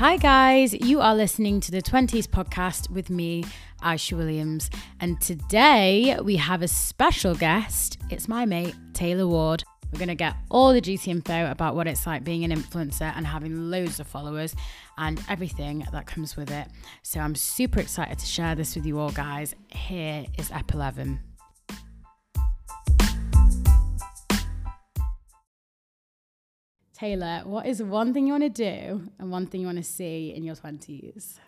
Hi, guys. You are listening to the 20s podcast with me, Aisha Williams. And today we have a special guest. It's my mate, Taylor Ward. We're going to get all the juicy info about what it's like being an influencer and having loads of followers and everything that comes with it. So I'm super excited to share this with you all, guys. Here is Ep 11. Taylor, what is one thing you want to do and one thing you want to see in your 20s?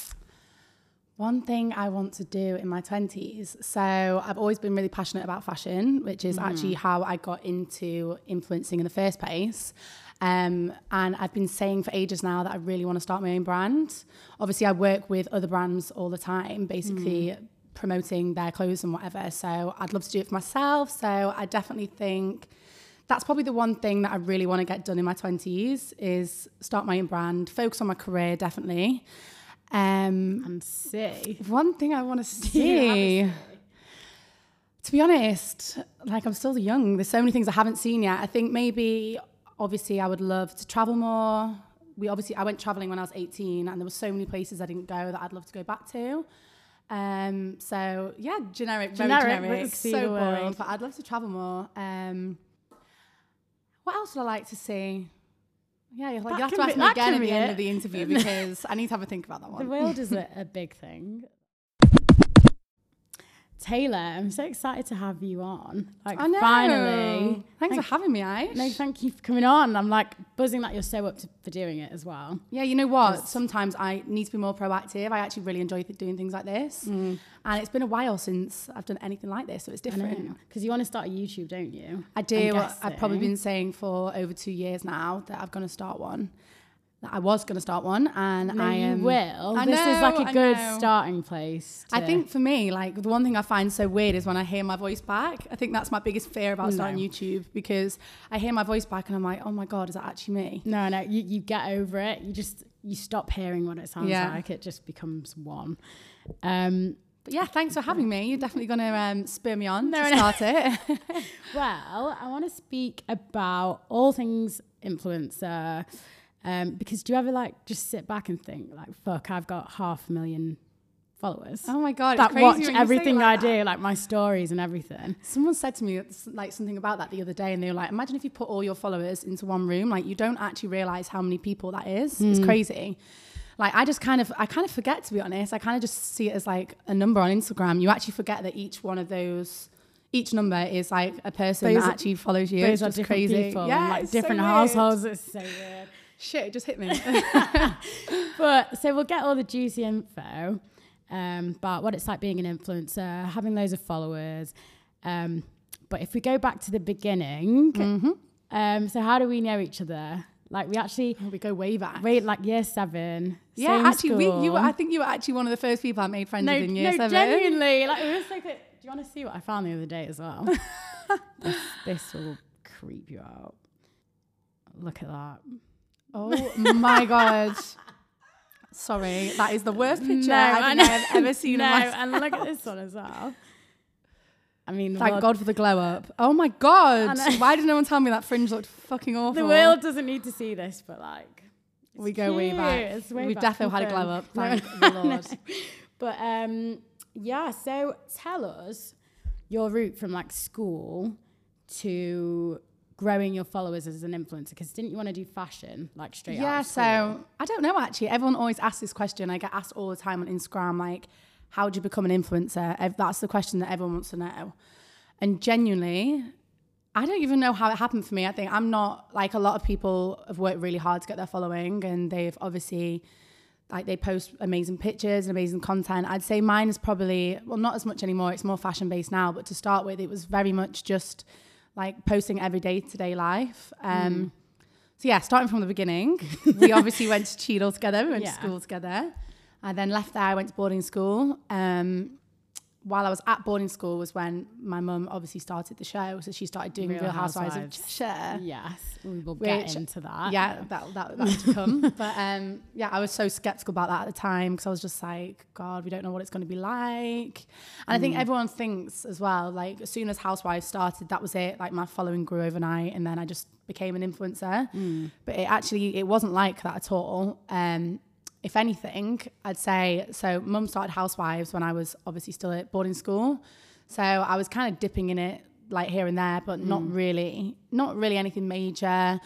One thing I want to do in my 20s. So, I've always been really passionate about fashion, which is mm. actually how I got into influencing in the first place. Um, and I've been saying for ages now that I really want to start my own brand. Obviously, I work with other brands all the time, basically mm. promoting their clothes and whatever. So, I'd love to do it for myself. So, I definitely think that's probably the one thing that I really want to get done in my 20s is start my own brand, focus on my career, definitely. Um, and see. One thing I want to see. To be honest, like I'm still young. There's so many things I haven't seen yet. I think maybe, obviously, I would love to travel more. We obviously, I went traveling when I was 18, and there were so many places I didn't go that I'd love to go back to. Um, so yeah, generic, generic, very generic, so boring. But I'd love to travel more. Um, what else would I like to see? Yeah, like, you have to ask me again at the end of the interview because I need to have a think about that one. The world is a, a big thing. Taylor, I'm so excited to have you on. Like, I know. finally. Thanks thank, for having me, Aish. No, thank you for coming on. I'm like buzzing that you're so up to, for doing it as well. Yeah, you know what? Sometimes I need to be more proactive. I actually really enjoy th- doing things like this. Mm. And it's been a while since I've done anything like this, so it's different. Because you want to start a YouTube, don't you? I do. I've probably been saying for over two years now that I'm going to start one. I was going to start one, and no, I am. You will. I this know, is like a good starting place. I think for me, like the one thing I find so weird is when I hear my voice back. I think that's my biggest fear about no. starting YouTube because I hear my voice back and I'm like, oh my god, is that actually me? No, no, you, you get over it. You just you stop hearing what it sounds yeah. like. It just becomes one. Um, but yeah, thanks for having me. You're definitely going to um, spur me on no, to start it. well, I want to speak about all things influencer. Um, because do you ever like just sit back and think like, fuck, I've got half a million followers. Oh my god, that watch everything like I that. do, like my stories and everything. Someone said to me like something about that the other day, and they were like, "Imagine if you put all your followers into one room. Like you don't actually realize how many people that is. Mm. It's hmm. crazy." Like I just kind of, I kind of forget to be honest. I kind of just see it as like a number on Instagram. You actually forget that each one of those each number is like a person those that actually follows you. Those it's are different crazy. people, yeah, like different so households. It's so weird. Shit, it just hit me. but so we'll get all the juicy info um, about what it's like being an influencer, having loads of followers. Um, but if we go back to the beginning, mm-hmm. um, so how do we know each other? Like we actually oh, we go way back. Wait, like year seven. Yeah, actually, we, you. Were, I think you were actually one of the first people I made friends no, with in year no, seven. genuinely. Like we were so good. Do you want to see what I found the other day as well? this, this will creep you out. Look at that. Oh my god. Sorry, that is the worst picture no, I think I have ever seen. No, and look at this one as well. I mean, thank God for the glow up. Oh my God! Why did no one tell me that fringe looked fucking awful? The world doesn't need to see this, but like, we go way back. Way We've back definitely had a glow up. Thank no, the Lord. No. But um, yeah. So tell us your route from like school to growing your followers as an influencer? Because didn't you want to do fashion like straight yeah, so I don't know actually. Everyone always asks this question. I get asked all the time on Instagram, like, how do you become an influencer? That's the question that everyone wants to know. And genuinely, I don't even know how it happened for me. I think I'm not like a lot of people have worked really hard to get their following and they've obviously like they post amazing pictures and amazing content. I'd say mine is probably well not as much anymore. It's more fashion based now, but to start with it was very much just like posting every day to day life. Um, mm. So yeah, starting from the beginning, we obviously went to Cheadle together. We went yeah. to school together. I then left there. I went to boarding school. Um, while I was at boarding school was when my mum obviously started the show. So she started doing Real, Real Housewives, Housewives, of Cheshire. Yes, we will which, get into that. Yeah, that that that's to come. but um, yeah, I was so skeptical about that at the time because I was just like, God, we don't know what it's going to be like. And mm. I think mm. everyone thinks as well, like as soon as Housewives started, that was it. Like my following grew overnight, and then I just became an influencer. Mm. But it actually it wasn't like that at all. Um, if anything, I'd say so. Mum started Housewives when I was obviously still at boarding school, so I was kind of dipping in it like here and there, but not really, not really anything major.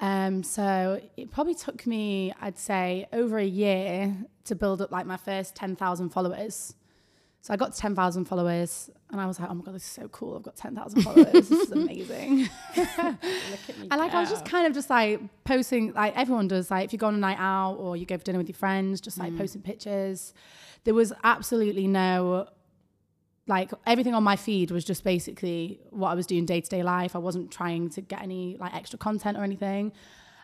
Um, so it probably took me, I'd say, over a year to build up like my first ten thousand followers. So I got to ten thousand followers, and I was like, "Oh my god, this is so cool! I've got ten thousand followers. this is amazing." And like I was just kind of just like posting like everyone does like if you go on a night out or you go for dinner with your friends just like posting pictures. There was absolutely no like everything on my feed was just basically what I was doing day to day life. I wasn't trying to get any like extra content or anything.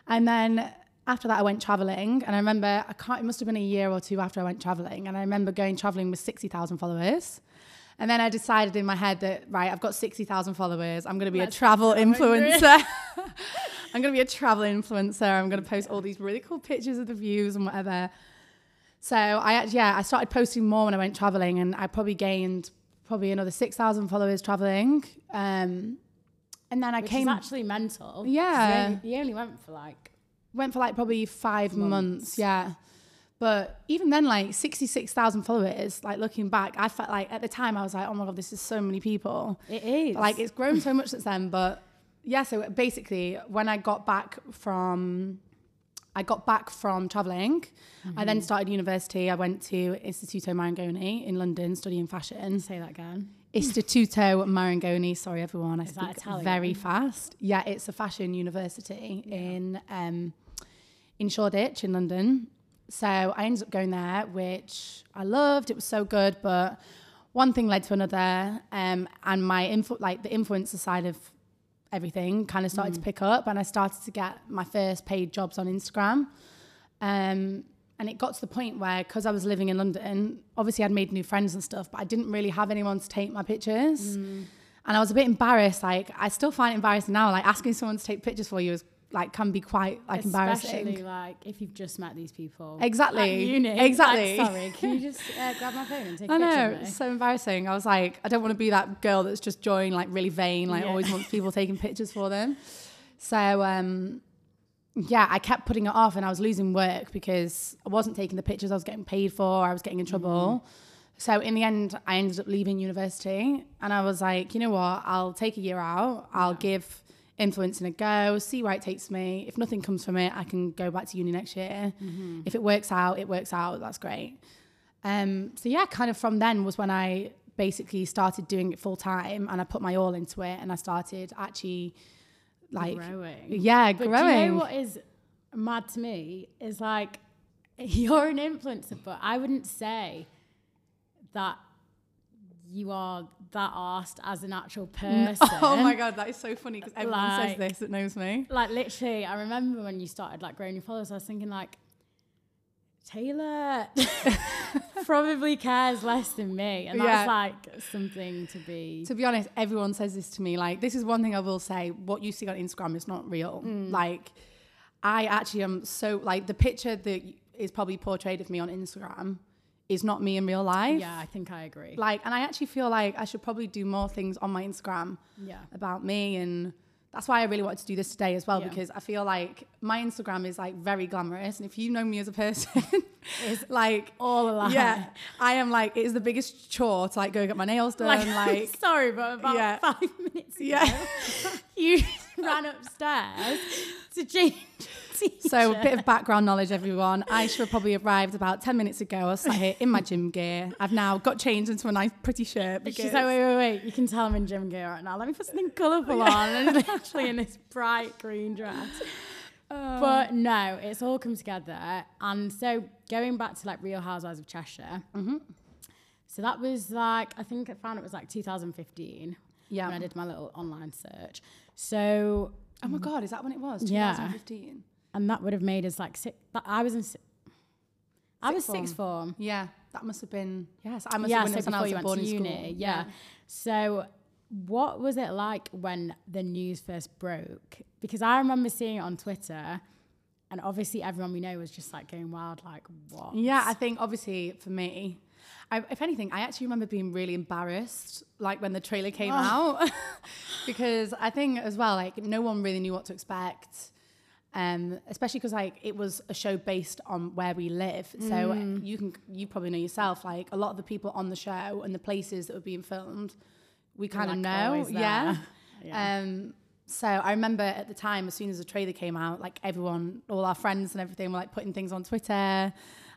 And then after that I went traveling. And I remember I can't it must have been a year or two after I went traveling. And I remember going traveling with 60,000 followers and then I decided in my head that right, I've got sixty thousand followers. I'm going to be a travel influencer. I'm going to be a travel influencer. I'm going to post all these really cool pictures of the views and whatever. So I actually, yeah, I started posting more when I went traveling, and I probably gained probably another six thousand followers traveling. Um, and then I Which came actually mental. Yeah. You only, you only went for like went for like probably five months. Months. yeah. But even then, like 66,000 followers, like looking back, I felt like at the time I was like, oh my God, this is so many people. it is. But, like it's grown so much since then. But yeah, so basically, when I got back from, I got back from traveling, I then started university. I went to Istituto Marangoni in London studying fashion. say that again. Istituto Marangoni. Sorry, everyone. I Is speak very fast. Yeah, it's a fashion university in um, in Shoreditch in London. So I ended up going there, which I loved. It was so good, but one thing led to another, um, and my influ- like the influencer side of everything kind of started to pick up, and I started to get my first paid jobs on Instagram. Um, and it got to the point where, because I was living in London, obviously I'd made new friends and stuff, but I didn't really have anyone to take my pictures. And I was a bit embarrassed. Like, I still find it embarrassing now. Like, asking someone to take pictures for you is like can be quite like Especially embarrassing. like if you've just met these people. Exactly. Uni. Exactly. Like, sorry, can you just uh, grab my phone and take a I picture I know, of me? it's so embarrassing. I was like, I don't want to be that girl that's just joined, like really vain, like Yeah. always wants people taking pictures for them. So, um, yeah, I kept putting it off and I was losing work because I wasn't taking the pictures I was getting paid for. I was getting in trouble. So in the end, I ended up leaving university and I was like, you know what? I'll take a year out. I'll give influencing a go, see where it takes me. If nothing comes from it, I can go back to uni next year. If it works out, it works out. That's great. Um, so yeah, kind of from then was when I basically started doing it full time and I put my all into it and I started actually like growing. yeah, But growing. do you know what is mad to me is like you're an influencer, but I wouldn't say that you are that asked as an actual person. Oh my god, that is so funny because everyone Like- says this that knows me. Like literally, I remember when you started like growing your followers, I was thinking like, Taylor probably cares less than me, and that's Yeah. like something to be. To be honest, everyone says this to me. Like, this is one thing I will say: what you see on Instagram is not real. Mm. Like, I actually am so like the picture that is probably portrayed of me on Instagram is not me in real life. yeah, I think I agree. Like, and I actually feel like I should probably do more things on my Instagram yeah, about me and that's why I really wanted to do this today as well Yeah. because I feel like my Instagram is like very glamorous and if you know me as a person it's like all alive. yeah I am like it is the biggest chore to like go get my nails done Like, like, sorry, but about Yeah. five minutes ago, Yeah. you ran upstairs to change. so a bit of background knowledge everyone have probably arrived about 10 minutes ago I was sat here in my gym gear I've now got changed into a nice pretty shirt because She's like, wait, wait, wait. You can tell I'm in gym gear right now. Let me put something colourful on. And it's literally in this bright green dress. Oh. But no, it's all come together. And so going back to like Real Housewives of Cheshire. Mm-hmm. So that was like, I think I found it was like 2015 yeah when I did my little online search. So, oh my mm. god is that when it was Yeah. 2015 and that would have made us like six, but I was in, si- I was Sixth sixth form. yeah that must have been yes I must yeah, have been so when I before was you went to uni. school Yeah. So, what was it like when the news first broke? Because I remember seeing it on Twitter, and obviously everyone we know was just like going wild, like what? Yeah, I think obviously for me, I, if anything, I actually remember being really embarrassed, like when the trailer came out, because I think as well, like no one really knew what to expect. Um, especially because like it was a show based on where we live, so Mm. you can you probably know yourself. Like a lot of the people on the show and the places that were being filmed, we kind of like, know. Yeah. Yeah. Um, so I remember at the time, as soon as the trailer came out, like everyone, all our friends and everything were like putting things on Twitter.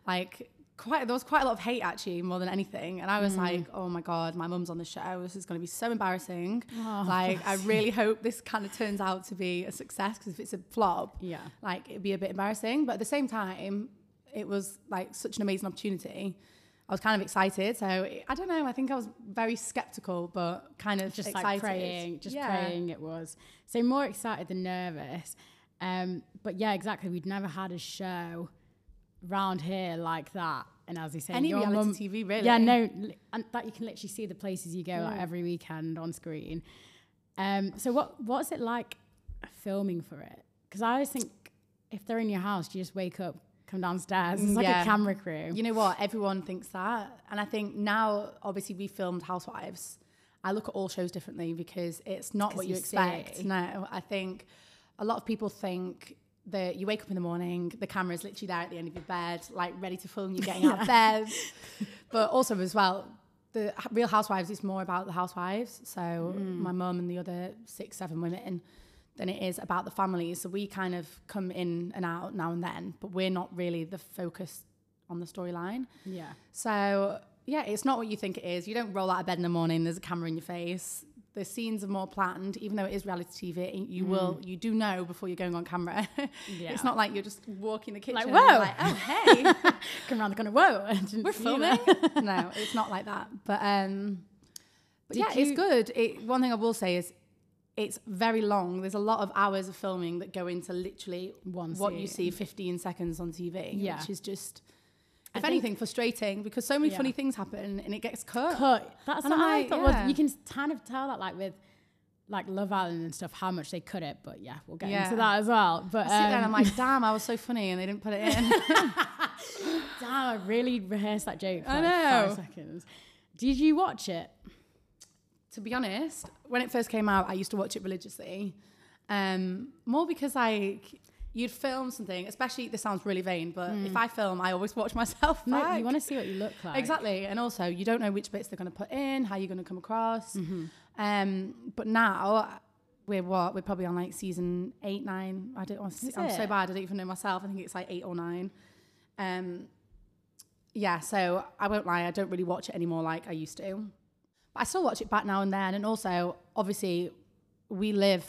Like quite, there was quite a lot of hate actually, more than anything. And I Mm. was like, oh my god, my mum's on the show. This is going to be so embarrassing. Oh, like I really hope this kind of turns out to be a success because if it's a flop, yeah. like it'd be a bit embarrassing. But at the same time, it was like such an amazing opportunity. I was kind of excited. So I don't know. I think I was very skeptical, but kind of just excited. like praying, just Yeah. praying it was. So more excited than nervous. Um, but yeah, exactly. We'd never had a show round here like that. And as you say, Any reality mum- TV, really. Yeah, no, and that you can literally see the places you go like every weekend on screen. Um, so what what's it like filming for it? Because I always think if they're in your house, you just wake up, come downstairs. It's like Yeah. a camera crew. You know what? Everyone thinks that. And I think now, obviously, we filmed Housewives. I look at all shows differently because it's not what you, you expect. see. No, I think a lot of people think that you wake up in the morning, the camera is literally there at the end of your bed, like ready to film you getting out of bed. But also, as well, the Real Housewives is more about the housewives. So, mm. my mum and the other six, seven women than it is about the families. So, we kind of come in and out now and then, but we're not really the focus on the storyline. yeah. So yeah, it's not what you think it is. You don't roll out of bed in the morning. There's a camera in your face. The scenes are more planned, even though it is reality TV. You will, you do know before you're going on camera. Yeah. it's not like you're just walking the kitchen. Like, whoa. like, oh hey, Come around the corner. Whoa! We're filming. no, it's not like that. But um, but Did yeah, you- it's good. It, one thing I will say is. It's very long. There's a lot of hours of filming that go into literally One what you see 15 seconds on TV, Yeah. which is just, if anything, frustrating because so many Yeah. funny things happen and it gets cut. cut. That's And what I'm I thought yeah. was you can kind of tell that like with like Love Island and stuff how much they cut it, but yeah, we'll get Yeah. into that as well. But I sit there and I'm um, like, damn, I was so funny and they didn't put it in. damn, I really rehearsed that joke for I like five know. seconds. Did you watch it? to be honest, when it first came out, I used to watch it religiously. Um, more because like you'd film something, especially this sounds really vain, but if I film, I always watch myself. No, back. you want to see what you look like. Exactly. And also, you don't know which bits they're going to put in, how you're going to come across. Mm-hmm. Um, but now we're what? We're probably on like season eight, nine. I don't want to. Is I'm so bad. I don't even know myself. I think it's like eight or nine. Um, yeah. So I won't lie. I don't really watch it anymore like I used to. But I still watch it back now and then. And also, obviously, we live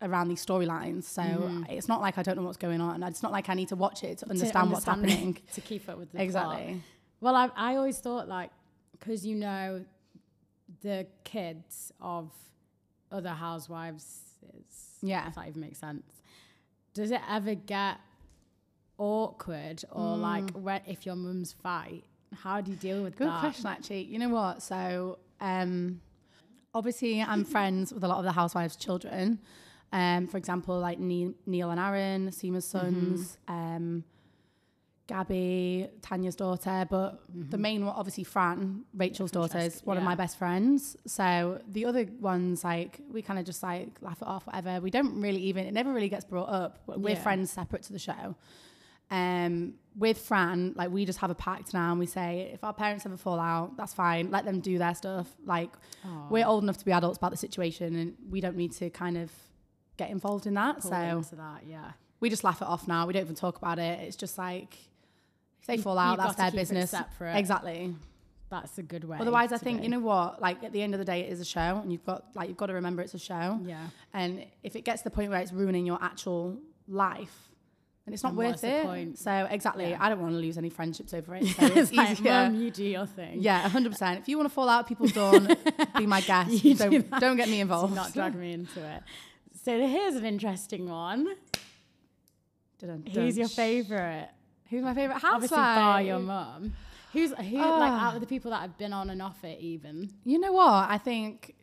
around these storylines, so it's not like I don't know what's going on. It's not like I need to watch it to To understand what's happening. to keep up with the plot. exactly. Well, I, I always thought like because you know the kids of other housewives, is, Yeah. if that even makes sense. Does it ever get awkward or like when, if your mum's fight? How do you deal with Good that? question, actually. You know what? So, um, obviously, I'm friends with a lot of the housewives' children. Um, for example, like Ne- Neil and Aaron, Seema's sons, um, Gabby, Tanya's daughter. But the main one, obviously, Fran, Rachel's daughter, is one of my best friends. So the other ones, like, we kind of just like laugh it off, whatever. We don't really even, it never really gets brought up. We're Yeah. friends separate to the show. Um, with Fran, like we just have a pact now, and we say if our parents ever fall out, that's fine. Let them do their stuff. Like Aw. we're old enough to be adults about the situation, and we don't need to kind of get involved in that. Pull so into that, yeah. we just laugh it off now. We don't even talk about it. It's just like if they You- fall out, that's their business. Exactly. That's a good way. Otherwise, I think you know what? Like at the end of the day, it is a show, and you've got like you've got to remember it's a show. Yeah. And if it gets to the point where it's ruining your actual life, then it's not Then worth it. So exactly, Yeah. I don't want to lose any friendships over it. So it's, it's like. Mum, you do your thing. yeah, hundred percent. If you want to fall out, people's dawn, be my guest. You do don't, that. don't get me involved. Do not drag me into it. So here's an interesting one. Dun, dun, Who's your favourite? Who's my favorite housewife? Obviously, bar your mum. Who's who? Like Ah. out of the people that have been on and off it, even. You know what? I think.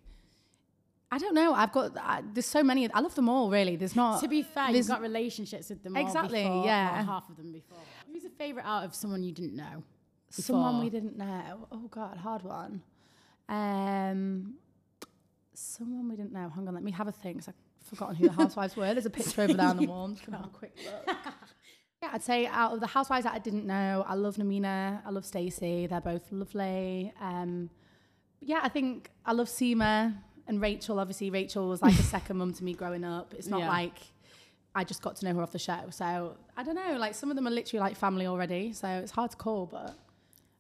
I don't know. I've got. I, there's so many. I love them all. Really. There's not. to be fair, you've got relationships with them all Exactly, before, yeah. half of them before. Who's a favourite out of someone you didn't know? Someone we didn't know. Oh God, hard one. Um, someone we didn't know. Hang on, let me have a think. 'cause I've forgotten who the housewives were. There's a picture over there on the wall. I'm just gonna have a quick look. Yeah, I'd say out of the housewives that I didn't know, I love Namina, I love Stacey. They're both lovely. Um, yeah, I think I love Seema and Rachel. Obviously, Rachel was like a second mum to me growing up. It's not Yeah. like I just got to know her off the show. So I don't know. Like some of them are literally like family already. So it's hard to call, but.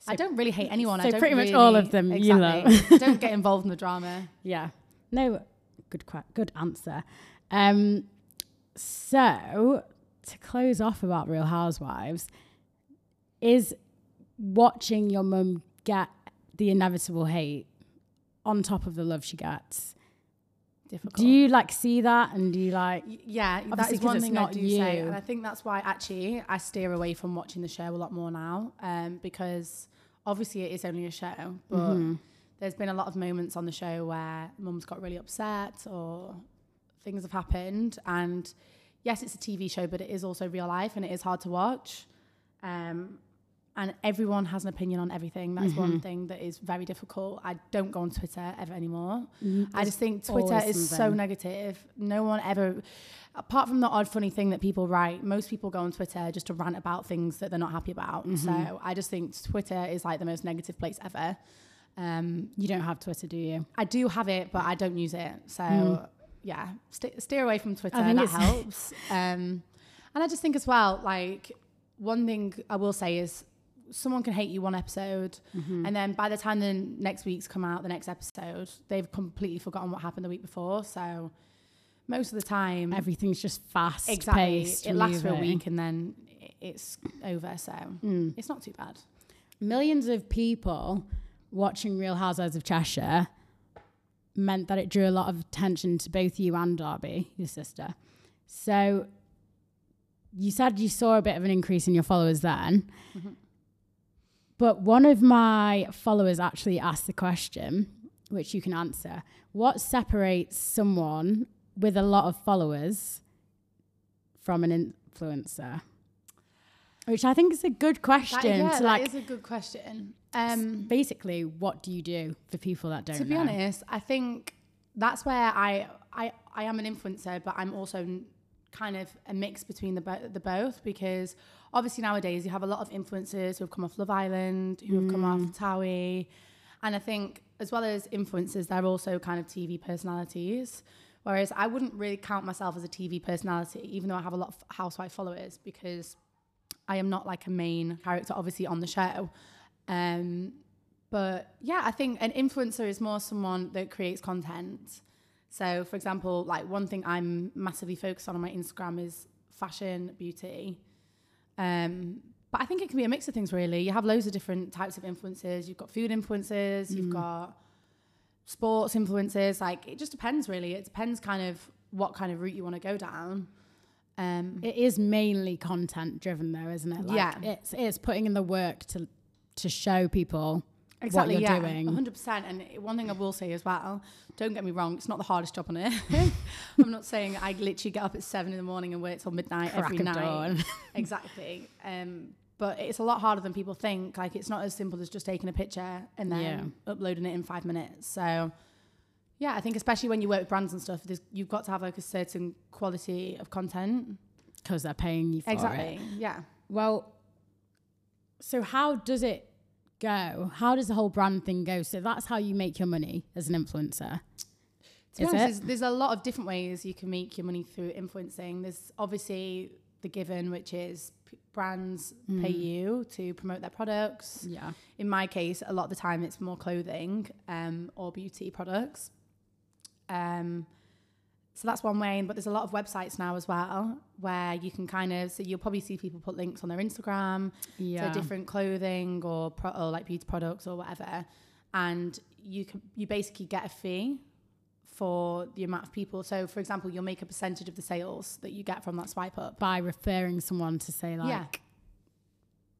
I don't really hate anyone. I so don't pretty much really- all of them you love. Exactly. don't get involved in the drama. Yeah. No, good good answer. Um, so to close off about Real Housewives, is watching your mum get the inevitable hate on top of the love she gets. Difficult. Do you like see that and do you like Yeah, that is one thing I do say, and I think that's why actually I steer away from watching the show a lot more now, um, because obviously it is only a show, but Mm-hmm. There's been a lot of moments on the show where mum's got really upset or things have happened, and yes, it's a TV show, but it is also real life and it is hard to watch. Um, and everyone has an opinion on everything. That's Mm-hmm. one thing that is very difficult. I don't go on Twitter ever anymore. Mm, I just think Twitter is so negative. No one ever, apart from the odd funny thing that people write, most people go on Twitter just to rant about things that they're not happy about. Mm-hmm. So I just think Twitter is like the most negative place ever. Um, you don't have Twitter, do you? I do have it, but I don't use it. So yeah, st- steer away from Twitter. Mm. think that helps. um, and I just think as well, like one thing I will say is someone can hate you one episode, Mm-hmm. and then by the time the next week's come out, the next episode, they've completely forgotten what happened the week before. So most of the time, Everything's just fast exactly, paced. it lasts for a week and then it's over. So Mm. it's not too bad. millions of people watching Real Housewives of Cheshire meant that it drew a lot of attention to both you and Darby, your sister. So you said you saw a bit of an increase in your followers then. Mm-hmm. But one of my followers actually asked the question, which you can answer. What separates someone with a lot of followers from an influencer? Which I think is a good question That, yeah, to like is a good question. Um, basically what do you do for people that don't to be know? honest, I think that's where I I I am an influencer, but I'm also kind of a mix between the bo- the both because obviously nowadays you have a lot of influencers who have come off Love Island, who have come off Towie, and I think as well as influencers, they're also kind of TV personalities. Whereas I wouldn't really count myself as a TV personality, even though I have a lot of housewife followers, because I am not like a main character, obviously, on the show. Um, but yeah, I think an influencer is more someone that creates content. So, for example, like one thing I'm massively focused on on my Instagram is fashion, beauty. Um, but I think it can be a mix of things, really. You have loads of different types of influences. You've got food influencers, you've got sports influences. Like, it just depends, really. It depends kind of what kind of route you want to go down. Um, It is mainly content driven though, isn't it? Like, Yeah. It's it's putting in the work to to show people exactly, what you're yeah, doing. 100%. And one thing I will say as well, don't get me wrong, it's not the hardest job on earth. I'm not saying I literally get up at seven in the morning and work till midnight Crack every night. dawn. exactly. Um, but it's a lot harder than people think. Like it's not as simple as just taking a picture and then uploading it in five minutes. So yeah, I think especially when you work with brands and stuff, you've got to have like a certain quality of content. because they're paying you for exactly. it. Exactly. Yeah. Well, so how does it go? How does the whole brand thing go? So that's how you make your money as an influencer. To be Is honest, there's, there's a lot of different ways you can make your money through influencing. There's obviously the given, which is p- brands pay you to promote their products. Yeah. In my case, a lot of the time it's more clothing um, or beauty products. Um, so that's one way, but there's a lot of websites now as well where you can kind of so you'll probably see people put links on their Instagram Yeah. to different clothing or pro- or like beauty products or whatever, and you can you basically get a fee for the amount of people. So, for example, you'll make a percentage of the sales that you get from that swipe up. By referring someone to say like Yeah.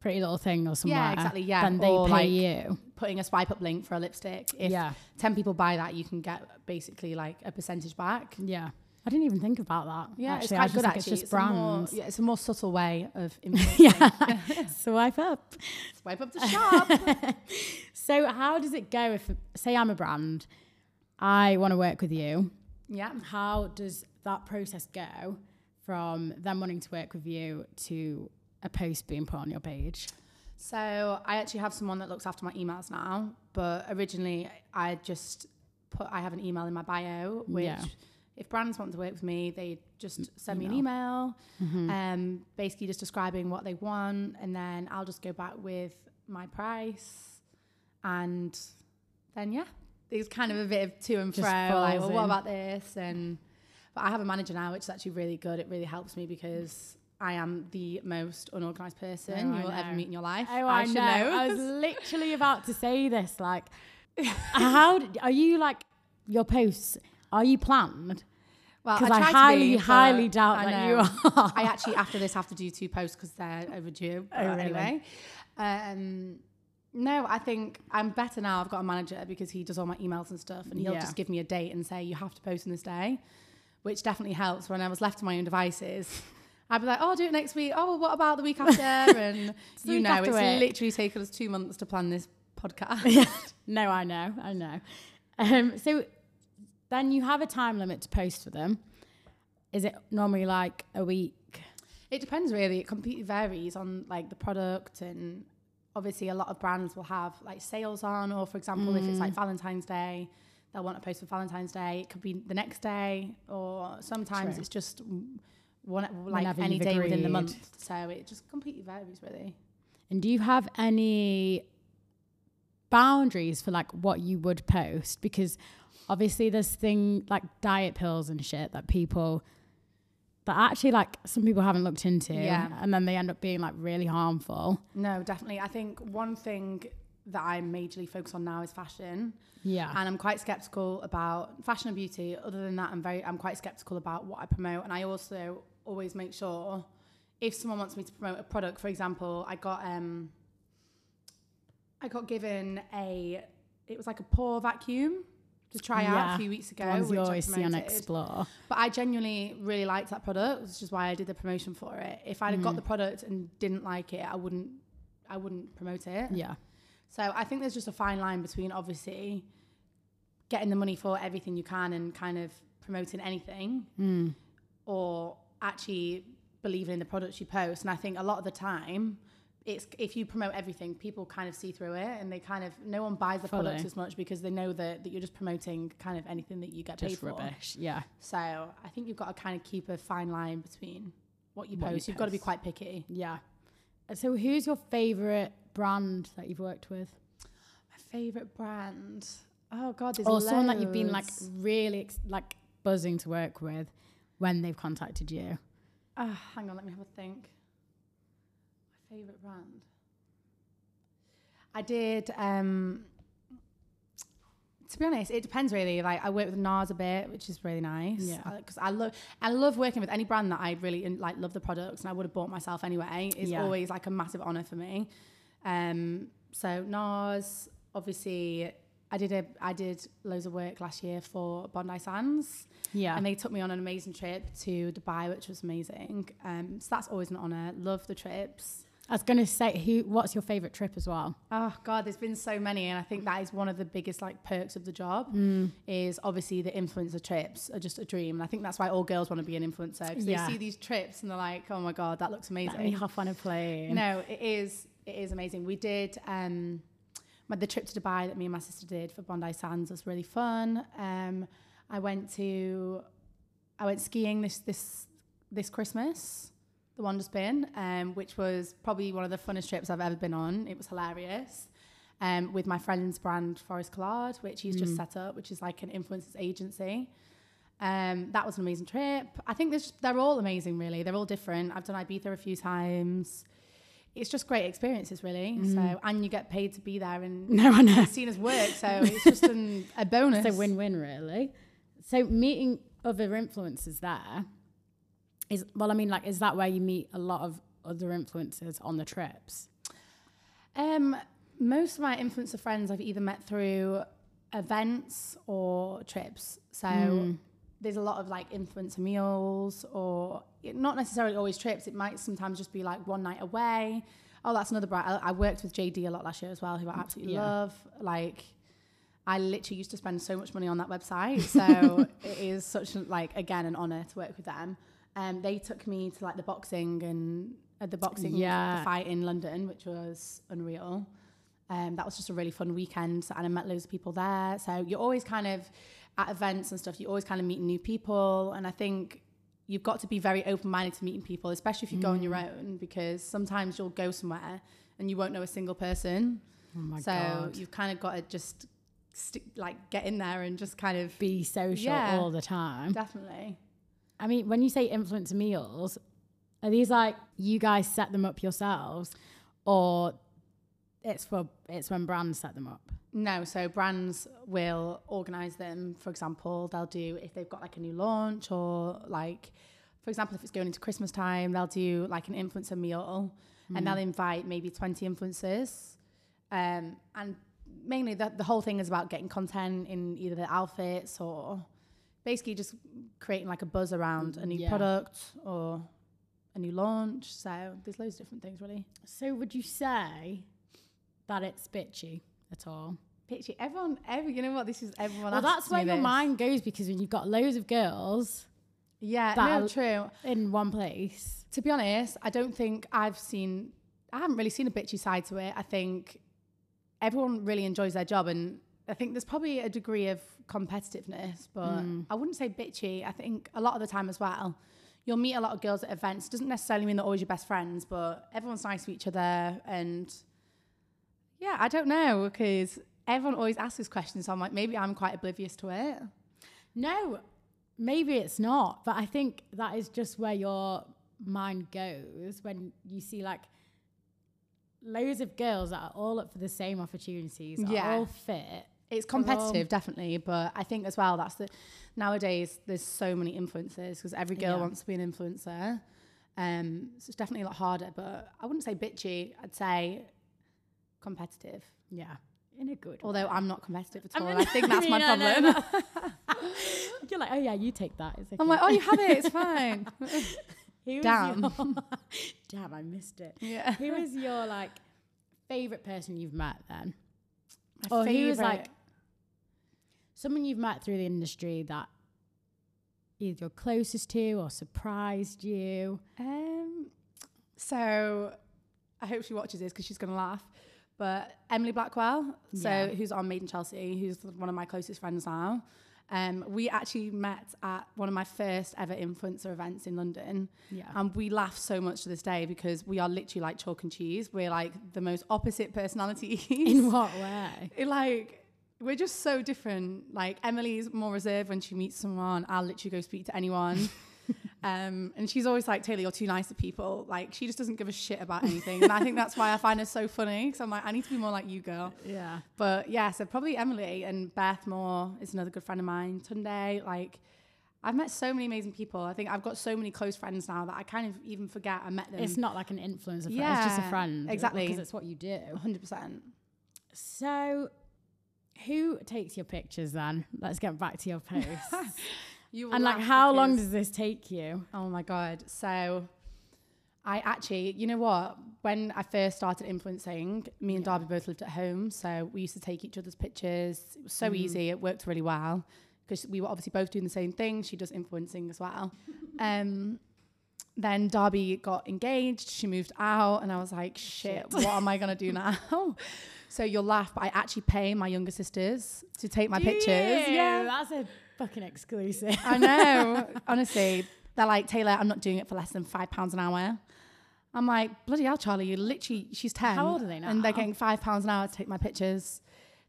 Pretty little thing or somewhere. Yeah, exactly, yeah. Then they Or, pay like, you. Putting a swipe up link for a lipstick. If yeah. 10 people buy that, you can get basically like a percentage back. Yeah. I didn't even think about that. Yeah, actually. it's quite good like, actually. It's just more, brands. yeah, it's a more subtle way of yeah. Swipe up. Swipe up the shop. So how does it go if say I'm a brand, I want to work with you. Yeah. How does that process go from them wanting to work with you to a post being put on your page? So I actually have someone that looks after my emails now, but originally I just put I have an email in my bio, which Yeah. if brands want to work with me, they just send me an Email. email, um, basically just describing what they want, and then I'll just go back with my price, and then yeah, there's kind of a bit of to and Just fro, like, well, what about this? And but I have a manager now, which is actually really good. It really helps me because. I am the most unorganized person Oh, you will ever meet in your life. Oh, I, should know. I was literally about to say this. Like, how d- are you like your posts? Are you planned? Well, I, try highly, be, highly doubt I that you are. I actually, after this, have to do two posts because they're overdue. Oh, really? Anyway, um, no, I think I'm better now. I've got a manager because he does all my emails and stuff, and he'll Yeah. just give me a date and say you have to post on this day, which definitely helps. When I was left to my own devices. I'd be like, oh, I'll do it next week. Oh, well, what about the week after? And you week know, after it's work. literally taken us two months to plan this podcast. no, I know, I know. Um, so then you have a time limit to post for them. Is it normally like a week? It depends really. It completely varies on like the product and obviously a lot of brands will have like sales on or for example if it's like Valentine's Day, they'll want to post for Valentine's Day. It could be the next day or sometimes True. it's just one like Whenever any day within the month. So it just completely varies really. And do you have any boundaries for like what you would post? Because obviously there's thing like diet pills and shit that people that actually like some people haven't looked into Yeah. and then they end up being like really harmful. No, definitely. I think one thing that I majorly focus on now is fashion. Yeah. and I'm quite skeptical about fashion and beauty. Other than that, I'm very I'm quite skeptical about what I promote, and I also always make sure if someone wants me to promote a product, for example, I got um I got given a it was like a pore vacuum to try out a few weeks ago, the ones you I always see on. Explore. But I genuinely really liked that product, which is why I did the promotion for it. If I'd Mm. got the product and didn't like it, I wouldn't I wouldn't promote it. Yeah. So I think there's just a fine line between obviously getting the money for everything you can and kind of promoting anything Mm. or actually believing in the products you post. And I think a lot of the time it's if you promote everything, people kind of see through it and they kind of no one buys the Fully. products as much because they know that, that you're just promoting kind of anything that you get paid Just for. rubbish. Yeah. So I think you've got to kind of keep a fine line between what you What post. You've got to be quite picky. Yeah. So who's your favorite brand that you've worked with? My favorite brand. Oh God, there's or someone that you've been like really ex- like buzzing to work with when they've contacted you? Ah, hang on, let me have a think. My favorite brand. I did. Um, to be honest, it depends really. Like I work with NARS a bit, which is really nice. Yeah. Because I love, I love working with any brand that I really like love the products, and I would have bought myself anyway. Is Yeah. always like a massive honor for me. Um, so NARS, obviously, I did a, I did loads of work last year for Bondi Sands. Yeah. And they took me on an amazing trip to Dubai, which was amazing. Um, so that's always an honour. Love the trips. I was gonna say, who? What's your favorite trip as well? Oh God, there's been so many, and I think that is one of the biggest like perks of the job. Mm. Is obviously the influencer trips are just a dream, and I think that's why all girls want to be an influencer because Yeah. they see these trips and they're like, oh my God, that looks Let me amazing. hop on a plane. No, it is. It is amazing. We did um, my, the trip to Dubai that me and my sister did for Bondi Sands was really fun. Um, I went to I went skiing this this this Christmas, the one just been, um, which was probably one of the funnest trips I've ever been on. It was hilarious. Um, with my friend's brand Forest Collard, which he's just set up, which is like an influencers agency. Um, that was an amazing trip. I think they're all amazing, really. They're all different. I've done Ibiza a few times. It's just great experiences, really. So, and you get paid to be there, and No, know. it's seen as work. So it's just an, a bonus. It's a win-win, really. So meeting other influencers there is well. I mean, like, is that where you meet a lot of other influencers on the trips? Um, most of my influencer friends I've either met through events or trips. So Mm. There's a lot of like influencer meals or not necessarily always trips. It might sometimes just be like one night away. Oh, that's another brand. I, I worked with JD a lot last year as well, who I absolutely Yeah. love. Like, I literally used to spend so much money on that website. So it is such like again an honor to work with them. Um, they took me to like the boxing and uh, the boxing Yeah. the fight in London, which was unreal. Um, that was just a really fun weekend, and I met loads of people there. So you're always kind of at events and stuff. You always kind of meet new people, and I think you've got to be very open minded to meeting people, especially if you go on your mm. own, because sometimes you'll go somewhere and you won't know a single person. Oh my so god. you've kind of got to just stick, like get in there and just kind of Be social Yeah. all the time. definitely. I mean, when you say influencer meals, are these like you guys set them up yourselves, or it's for it's when brands set them up? No, so brands will organize them. For example, they'll do if they've got like a new launch or like, for example, if it's going into Christmas time, they'll do like an influencer meal and they'll invite maybe 20 influencers. Um, and mainly the, the whole thing is about getting content in either the outfits or basically just creating like a buzz around a new Yeah. product or a new launch. So there's loads of different things really. So would you say that it's bitchy at all? Bitchy. everyone, every you know what this is. Everyone. Well, that's where your this. mind goes because when you've got loads of girls Yeah, no, true. in one place, To be honest, I don't think I've seen. I haven't really seen a bitchy side to it. I think everyone really enjoys their job, and I think there's probably a degree of competitiveness, but Mm. I wouldn't say bitchy. I think a lot of the time as well, you'll meet a lot of girls at events. Doesn't necessarily mean they're always your best friends, but everyone's nice to each other, and yeah, I don't know because everyone always asks this question, so I'm like, maybe I'm quite oblivious to it. no, maybe it's not. But I think that is just where your mind goes when you see like loads of girls that are all up for the same opportunities, Yeah. all fit. It's competitive, definitely, but I think as well that's the nowadays there's so many influencers because every girl Yeah. wants to be an influencer. Um, so it's definitely a lot harder, but I wouldn't say bitchy. I'd say competitive. Yeah, in a good. Although I'm not competitive at I all, mean- and I think that's my I mean, I know problem. You're like, oh yeah, you take that. It's okay. I'm like, oh, you have it. It's fine. Who damn. your- damn, I missed it. yeah. Who is your like favorite person you've met then? My Or who was like someone you've met through the industry that either you're closest to or surprised you? Um, so I hope she watches this because she's gonna laugh. But Emily Blackwell, so Yeah. who's on Made in Chelsea, who's one of my closest friends now. Um, we actually met at one of my first ever influencer events in London, Yeah. and we laugh so much to this day because we are literally like chalk and cheese. We're like the most opposite personalities. In what way? It, like we're just so different. Like Emily's more reserved when she meets someone. I'll literally go speak to anyone. um, and she's always like, Taylor, you're too nice to people. Like she just doesn't give a shit about anything. and I think that's why I find her so funny. So I'm like, I need to be more like you, girl. Yeah. But yeah, so probably Emily and Beth Moore is another good friend of mine. Tunde, like I've met so many amazing people. I think I've got so many close friends now that I kind of even forget I met them. It's not like an influencer friend. It's just a friend. exactly. Because it's what you do. 100%. So who takes your pictures then? Let's get back to your posts. You and like how long does this take you? Oh my god. So I actually, you know what? When I first started influencing, me and Darby both lived at home, so we used to take each other's pictures. It was so easy. It worked really well because we were obviously both doing the same thing. She does influencing as well. um, then Darby got engaged. She moved out, and I was like, "Shit, what am I gonna do now?" so you'll laugh, but I actually pay my younger sisters to take my Do pictures. you? Yeah, That's a fucking exclusive. I know. Honestly, they're like, Taylor, I'm not doing it for less than five pounds an hour. I'm like, bloody hell, Charlie, you literally, she's 10. How old are they now? And they're getting five pounds an hour to take my pictures.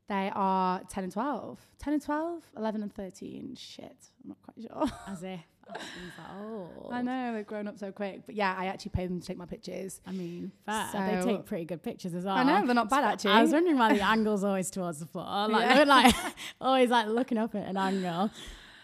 They are 10 and 12. 10 and 12, 11 and 13. Shit, I'm not quite sure. As if that seems old. I know, they've grown up so quick. But yeah, I actually pay them to take my pictures. I mean, fair. So- they take pretty good pictures as well. I know, they're not bad actually. I was wondering why the angle's always towards the floor. Like Yeah. they're like always like looking up at an angle.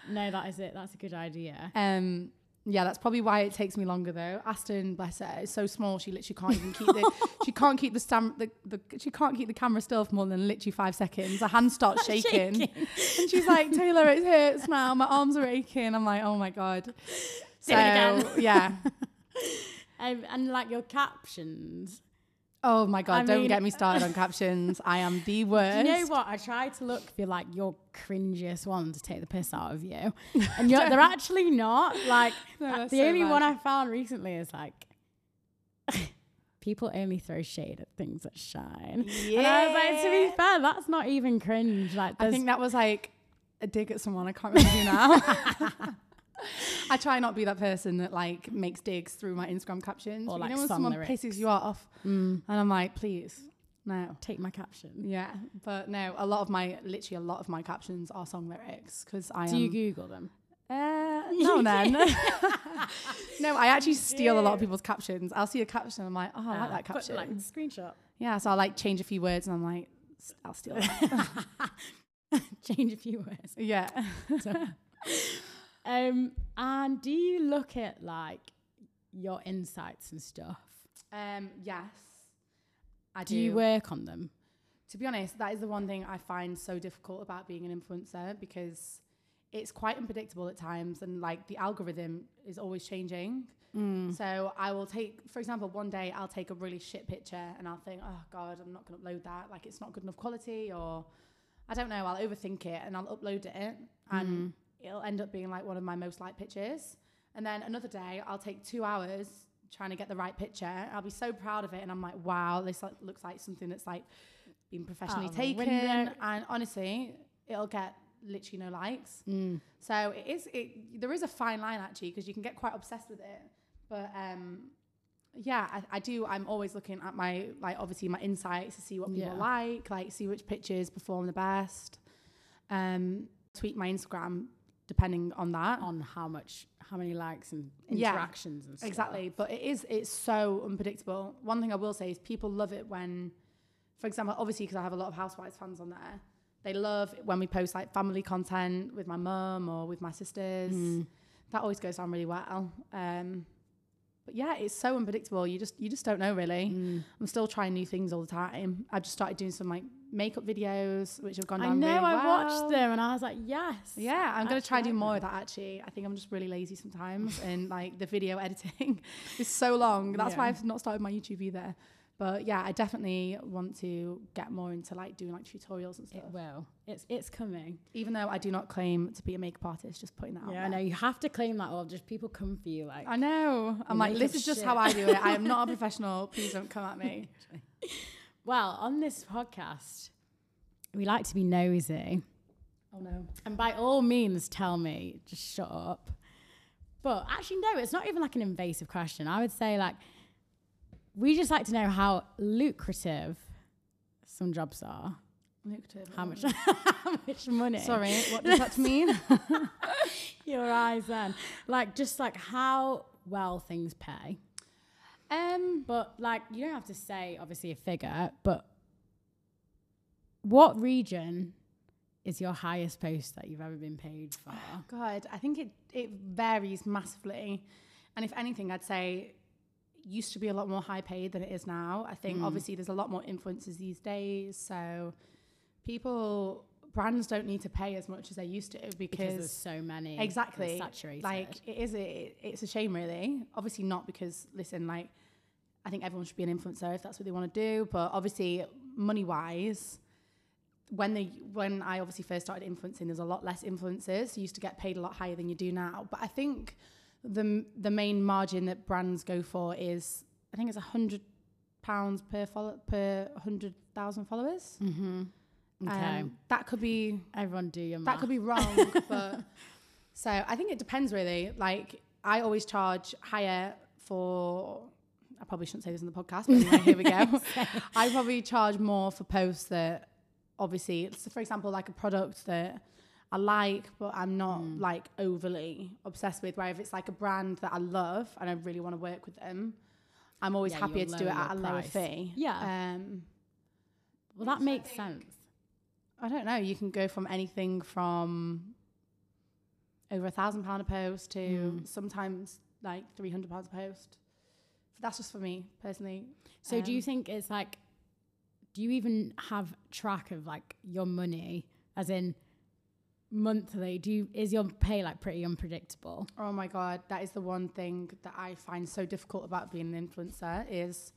No, that is it. That's a good idea. Um, yeah, that's probably why it takes me longer though. Aston, bless her, is so small she literally can't even keep the she can't keep the, stam- the, the she can't keep the camera still for more than literally five seconds. Her hand starts shaking, Shaking. and she's like, "Taylor, it hurts now. My arms are aching." I'm like, "Oh my god." So yeah, Um, and like your captions, Oh my god! I don't mean- get me started on captions. I am the worst. You know what? I try to look for like your cringiest one to take the piss out of you, and you're, they're actually not. Like No, the so only bad. one I found recently is like. People only throw shade at things that shine. Yeah. And I was like, to be fair, that's not even cringe. Like, I think that was like a dig at someone. I can't remember who now. I try not to be that person that like makes digs through my Instagram captions. Or, you like, know when someone lyrics. pisses you off, Mm, and I'm like, please, no. take my caption. Yeah, but no. A lot of my, literally, a lot of my captions are song lyrics because I Do you Google them? Uh, no, then. no, I actually steal a lot of people's captions. I'll see a caption, and I'm like, oh, I like that But, caption. like screenshot. yeah, so I'll like change a few words, and I'm like, I'll steal that. Change a few words. yeah. Um, and do you look at like your insights and stuff? Um, yes, I Do Do you work on them? to be honest, that is the one thing I find so difficult about being an influencer because it's quite unpredictable at times and like the algorithm is always changing. Mm. So I will take, for example, one day I'll take a really shit picture and I'll think, oh God, I'm not going to upload that. Like it's not good enough quality or I don't know. I'll overthink it and I'll upload it and it'll end up being like one of my most liked pictures. And then another day I'll take two hours trying to get the right picture. I'll be so proud of it and I'm like, wow, this like, looks like something that's like been professionally of the taken. And honestly, it'll get literally no likes. Mm. So it is. It there is a fine line actually because you can get quite obsessed with it. But um, yeah, I, I do. I'm always looking at my like obviously my insights to see what people Yeah. like, like see which pictures perform the best. Um, tweak my Instagram depending on that. On how much, how many likes and Yeah, interactions and stuff. Exactly, but it is it's so unpredictable. One thing I will say is people love it when, for example, obviously because I have a lot of Housewives fans on there, they love when we post like family content with my mum or with my sisters. Mm. That always goes down really well. Um, but yeah, it's so unpredictable. You just you just don't know really. Mm. I'm still trying new things all the time. i've just started doing some like makeup videos, which have gone down. I know. really I well. watched them and I was like, yes. Yeah, I'm gonna try to do more of that actually. I think I'm just really lazy sometimes and like the video editing is so long. That's why I've not started my YouTube either. But yeah, I definitely want to get more into like doing like tutorials and stuff. It will. It's it's coming. Even though I do not claim to be a makeup artist, just putting that out. Yeah, I know. You have to claim that, or just people come for you. Like, I know. I'm like, this is just how I do it. I am not a professional. Please don't come at me. Well, on this podcast, we like to be nosy. Oh no. And by all means, tell me, just shut up. But actually, no, it's not even like an invasive question. I would say, like, we just like to know how lucrative some jobs are. Lucrative. How oh. much, how much money? Sorry, what does that mean? Your eyes then. Like, just like how well things pay. Um, But, like, you don't have to say, obviously, a figure, but what region is your highest post that you've ever been paid for? God, I think it it varies massively, and if anything, I'd say used to be a lot more high paid than it is now. I think Mm. obviously there's a lot more influencers these days, so people brands don't need to pay as much as they used to because because, there's so many. exactly saturated. like it is it, it's a shame really. Obviously not because listen like I think everyone should be an influencer if that's what they want to do, but obviously money wise when they when I obviously first started influencing, there's a lot less influencers. So you used to get paid a lot higher than you do now. But I think the the main margin that brands go for is I think it's a hundred pounds per follow per hundred thousand followers. mm-hmm. okay. Um, that could be Everyone do your that could be wrong, but so I think it depends really. Like I always charge higher for. I probably shouldn't say this in the podcast, but anyway, here we go. I probably charge more for posts that, obviously, so for example, like a product that I like, but I'm not Mm. like overly obsessed with. Where if it's like a brand that I love and I really want to work with them, I'm always Yeah, happier to do it at a lower fee. Yeah. Um, well, that makes sense. I don't know. You can go from anything from over a thousand pound a post to Mm. sometimes like three hundred pounds a post. That's just for me personally. So, do you Um, think it's like, do you even have track of like your money, as in monthly? Do you is your pay like pretty unpredictable? Oh my god, that is the one thing that I find so difficult about being an influencer is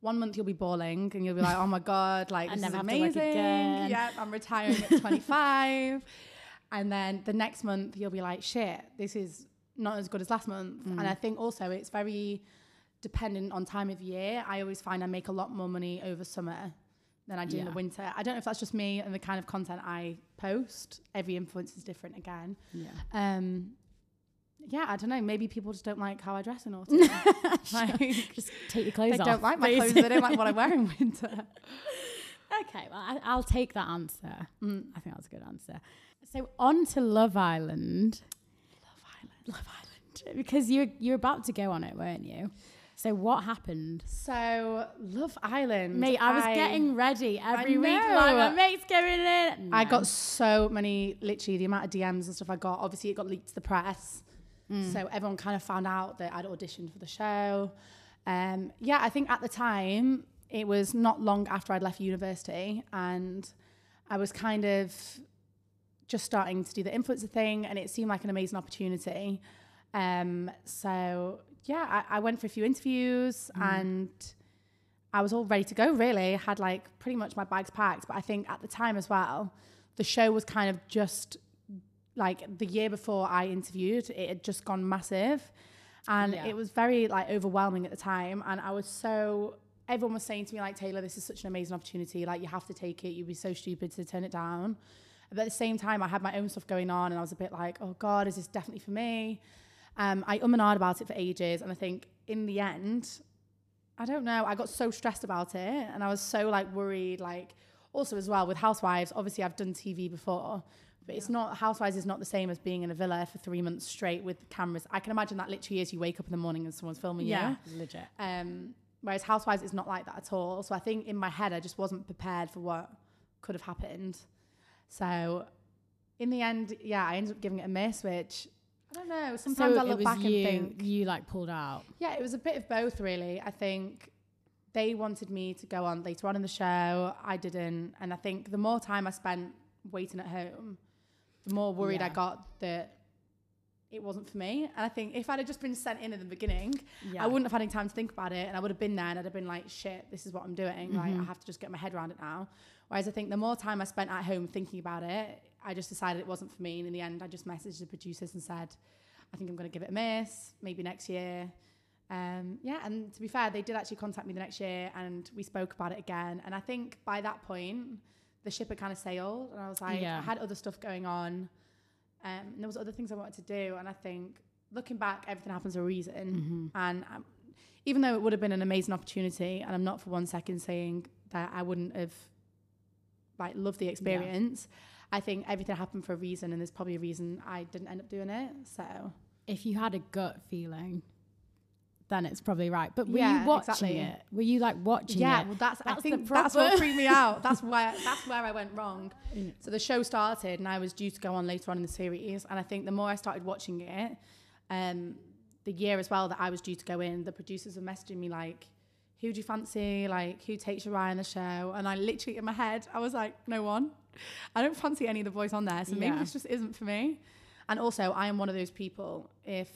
one month you'll be bawling and you'll be like, oh my God, like I this never is amazing. Yeah, I'm retiring at 25. and then the next month you'll be like, shit, this is not as good as last month. Mm. And I think also it's very dependent on time of year. I always find I make a lot more money over summer than I do in the winter. I don't know if that's just me and the kind of content I post. Every influence is different again. Yeah. Um, yeah, I don't know. Maybe people just don't like how I dress in autumn. like, Just take your clothes they off. They don't like my clothes. They don't like what I wear in winter. Okay, well, I, I'll take that answer. Mm. I think that's a good answer. So on to Love Island. Love Island. Love Island. Because you you're about to go on it, weren't you? So what happened? So Love Island, Mate, I was getting ready every week. Like, my mate's going in. I got so many, literally the amount of DMs and stuff I got. Obviously, it got leaked to the press, Mm. so everyone kind of found out that I'd auditioned for the show. Um, yeah, I think at the time it was not long after I'd left university, and I was kind of just starting to do the influencer thing, and it seemed like an amazing opportunity. Um, so yeah, I, I went for a few interviews mm. and I was all ready to go. Really, I had like pretty much my bags packed. But I think at the time as well, the show was kind of just like the year before I interviewed, it had just gone massive, and Yeah. it was very like overwhelming at the time. And I was so everyone was saying to me like Taylor, this is such an amazing opportunity. Like you have to take it. You'd be so stupid to turn it down. But at the same time, I had my own stuff going on, and I was a bit like, oh God, is this definitely for me? Um, I um and ahed about it for ages, and I think in the end, I don't know. I got so stressed about it, and I was so like worried. Like also as well with Housewives. Obviously, I've done TV before, but it's not Housewives is not the same as being in a villa for three months straight with cameras. I can imagine that literally is you wake up in the morning and someone's filming yeah, you. Yeah, legit. Um, whereas Housewives is not like that at all. So I think in my head, I just wasn't prepared for what could have happened. So in the end, yeah, I ended up giving it a miss, which I don't know. Sometimes so I look back you, and think, you like pulled out. yeah, it was a bit of both, really. I think they wanted me to go on later on in the show. I didn't. And I think the more time I spent waiting at home, the more worried I got that it wasn't for me. And I think if I'd have just been sent in at the beginning, Yeah. I wouldn't have had any time to think about it. And I would have been there and I'd have been like, shit, this is what I'm doing. Like, Mm-hmm. I have to just get my head around it now. Whereas I think the more time I spent at home thinking about it, I just decided it wasn't for me. And in the end, I just messaged the producers and said, I think I'm going to give it a miss, maybe next year. Um, yeah, and to be fair, they did actually contact me the next year and we spoke about it again. And I think by that point, the ship had kind of sailed. And I was like, Yeah. I had other stuff going on. Um, and there was other things I wanted to do. And I think looking back, everything happens for a reason. And um, even though it would have been an amazing opportunity, and I'm not for one second saying that I wouldn't have like loved the experience, I think everything happened for a reason. And there's probably a reason I didn't end up doing it. So If you had a gut feeling, then it's probably right. But were Yeah, you watching exactly. it? Were you like watching yeah, it? Yeah, well, that's, I That's the think that's what freaked me out. That's where that's where I went wrong. So the show started, and I was due to go on later on in the series. And I think the more I started watching it, um, the year as well that I was due to go in, the producers were messaging me like, "Who do you fancy? Like, who takes your eye on the show?" And I literally in my head, I was like, "No one. I don't fancy any of the boys on there, so maybe Yeah. this just isn't for me." And also, I am one of those people. If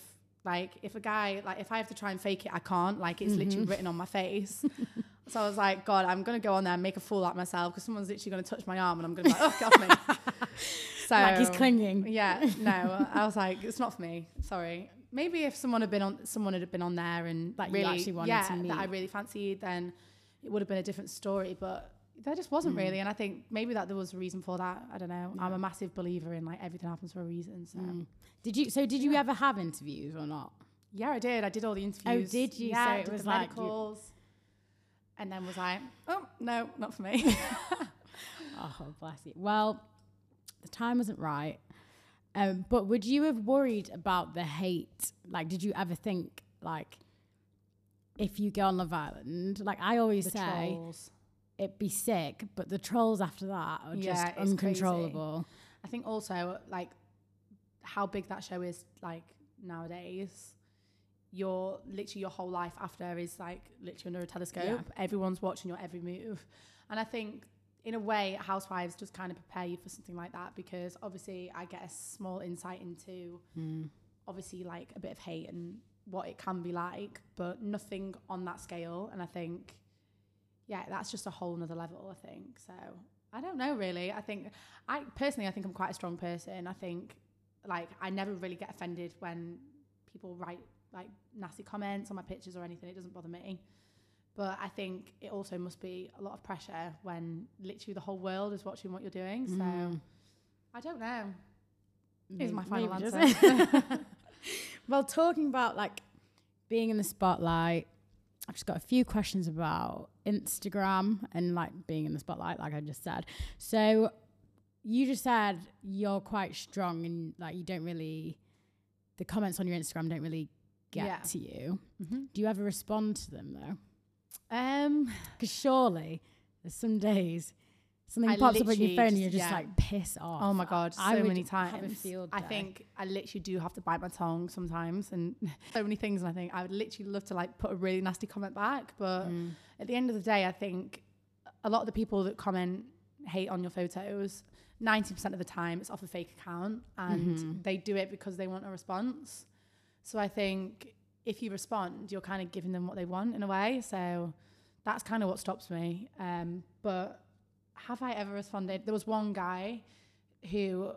like if a guy like if I have to try and fake it, I can't. Like it's literally mm-hmm. written on my face. so I was like, God, I'm gonna go on there and make a fool out of myself because someone's literally gonna touch my arm and I'm gonna be like, oh, get off me. so like he's clinging. Yeah, no, I was like, it's not for me. Sorry. Maybe if someone had been on, someone had been on there and That you actually wanted yeah, to that I really fancied, then it would have been a different story. But there just wasn't really, and I think maybe that there was a reason for that. I don't know. I'm a massive believer in like everything happens for a reason. So Mm. Did you? So did you ever have interviews or not? yeah, I did. I did all the interviews. Oh, did you? Yeah, So I it was the like you- and then was like, oh no, not for me. Oh, bless you. Well, the time wasn't right. Um, but would you have worried about the hate? Like, did you ever think like, if you go on Love Island, like I always The say, trolls. it'd be sick, but the trolls after that are just Yeah, it's uncontrollable. I think also like how big that show is like nowadays. Your literally your whole life after is like literally under a telescope. Yeah. Everyone's watching your every move, and I think in a way, Housewives does kind of prepare you for something like that because obviously I get a small insight into Mm. obviously like a bit of hate and what it can be like, but nothing on that scale. And I think yeah, that's just a whole nother level, I think. So I don't know really. I think I personally I think I'm quite a strong person. I think like I never really get offended when people write like nasty comments on my pictures or anything. It doesn't bother me. But I think it also must be a lot of pressure when literally the whole world is watching what you're doing. So Mm. I don't know. Maybe- Is my final answer. well, talking about like being in the spotlight, I've just got a few questions about Instagram and like being in the spotlight, like I just said. So you just said you're quite strong and like you don't really, the comments on your Instagram don't really get Yeah. to you. Mm-hmm. Do you ever respond to them though? Um, Because surely there's some days something I pops up on your phone and you're just yeah. like piss off. oh my god, so I many times. I think I literally do have to bite my tongue sometimes, and so many things. And I think I would literally love to like put a really nasty comment back, but Mm. at the end of the day, I think a lot of the people that comment hate on your photos, 90% of the time it's off a fake account and Mm-hmm. they do it because they want a response. So I think if you respond, you're kind of giving them what they want in a way. So that's kind of what stops me. Um, but have I ever responded? There was one guy who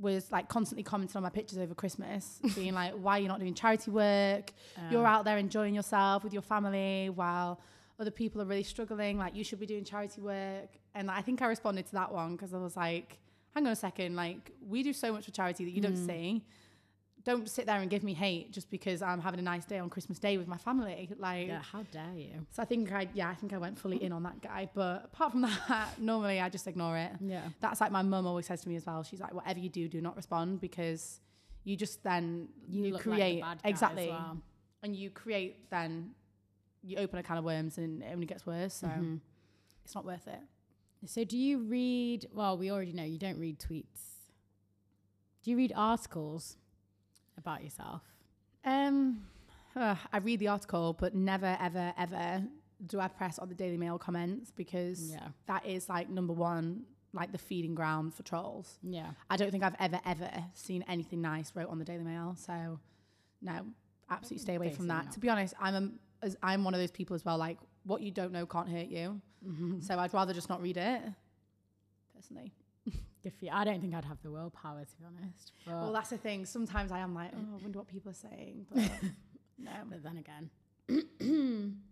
was like constantly commenting on my pictures over Christmas, being like, "Why are you not doing charity work? You're out there enjoying yourself with your family while other people are really struggling. Like, you should be doing charity work." And I think I responded to that one because I was like, "Hang on a second, like we do so much for charity that you don't see." Don't sit there and give me hate just because I'm having a nice day on Christmas Day with my family. Like, Yeah, how dare you? so I think I, yeah, I think I went fully in on that guy. But apart from that, normally I just ignore it. Yeah. That's like my mum always says to me as well. She's like, whatever you do, do not respond because you just then You, you, look like the create exactly, As well. and you create then you open a can of worms and it only gets worse. So Mm-hmm. it's not worth it. So do you read? Well, we already know you don't read tweets. Do you read articles about yourself? Um, uh, I read the article, but never, ever, ever do I press on the Daily Mail comments because Yeah. that is like number one, like the feeding ground for trolls. Yeah. I don't think I've ever, ever seen anything nice wrote on the Daily Mail. So, no, absolutely stay away from that. To be honest, I'm a, as I'm one of those people as well. Like, what you don't know can't hurt you. Mm-hmm. So I'd rather just not read it. Personally. Good for you. I don't think I'd have the willpower to be honest. But, well, that's the thing. Sometimes I am like, oh, I wonder what people are saying, but no. but then again.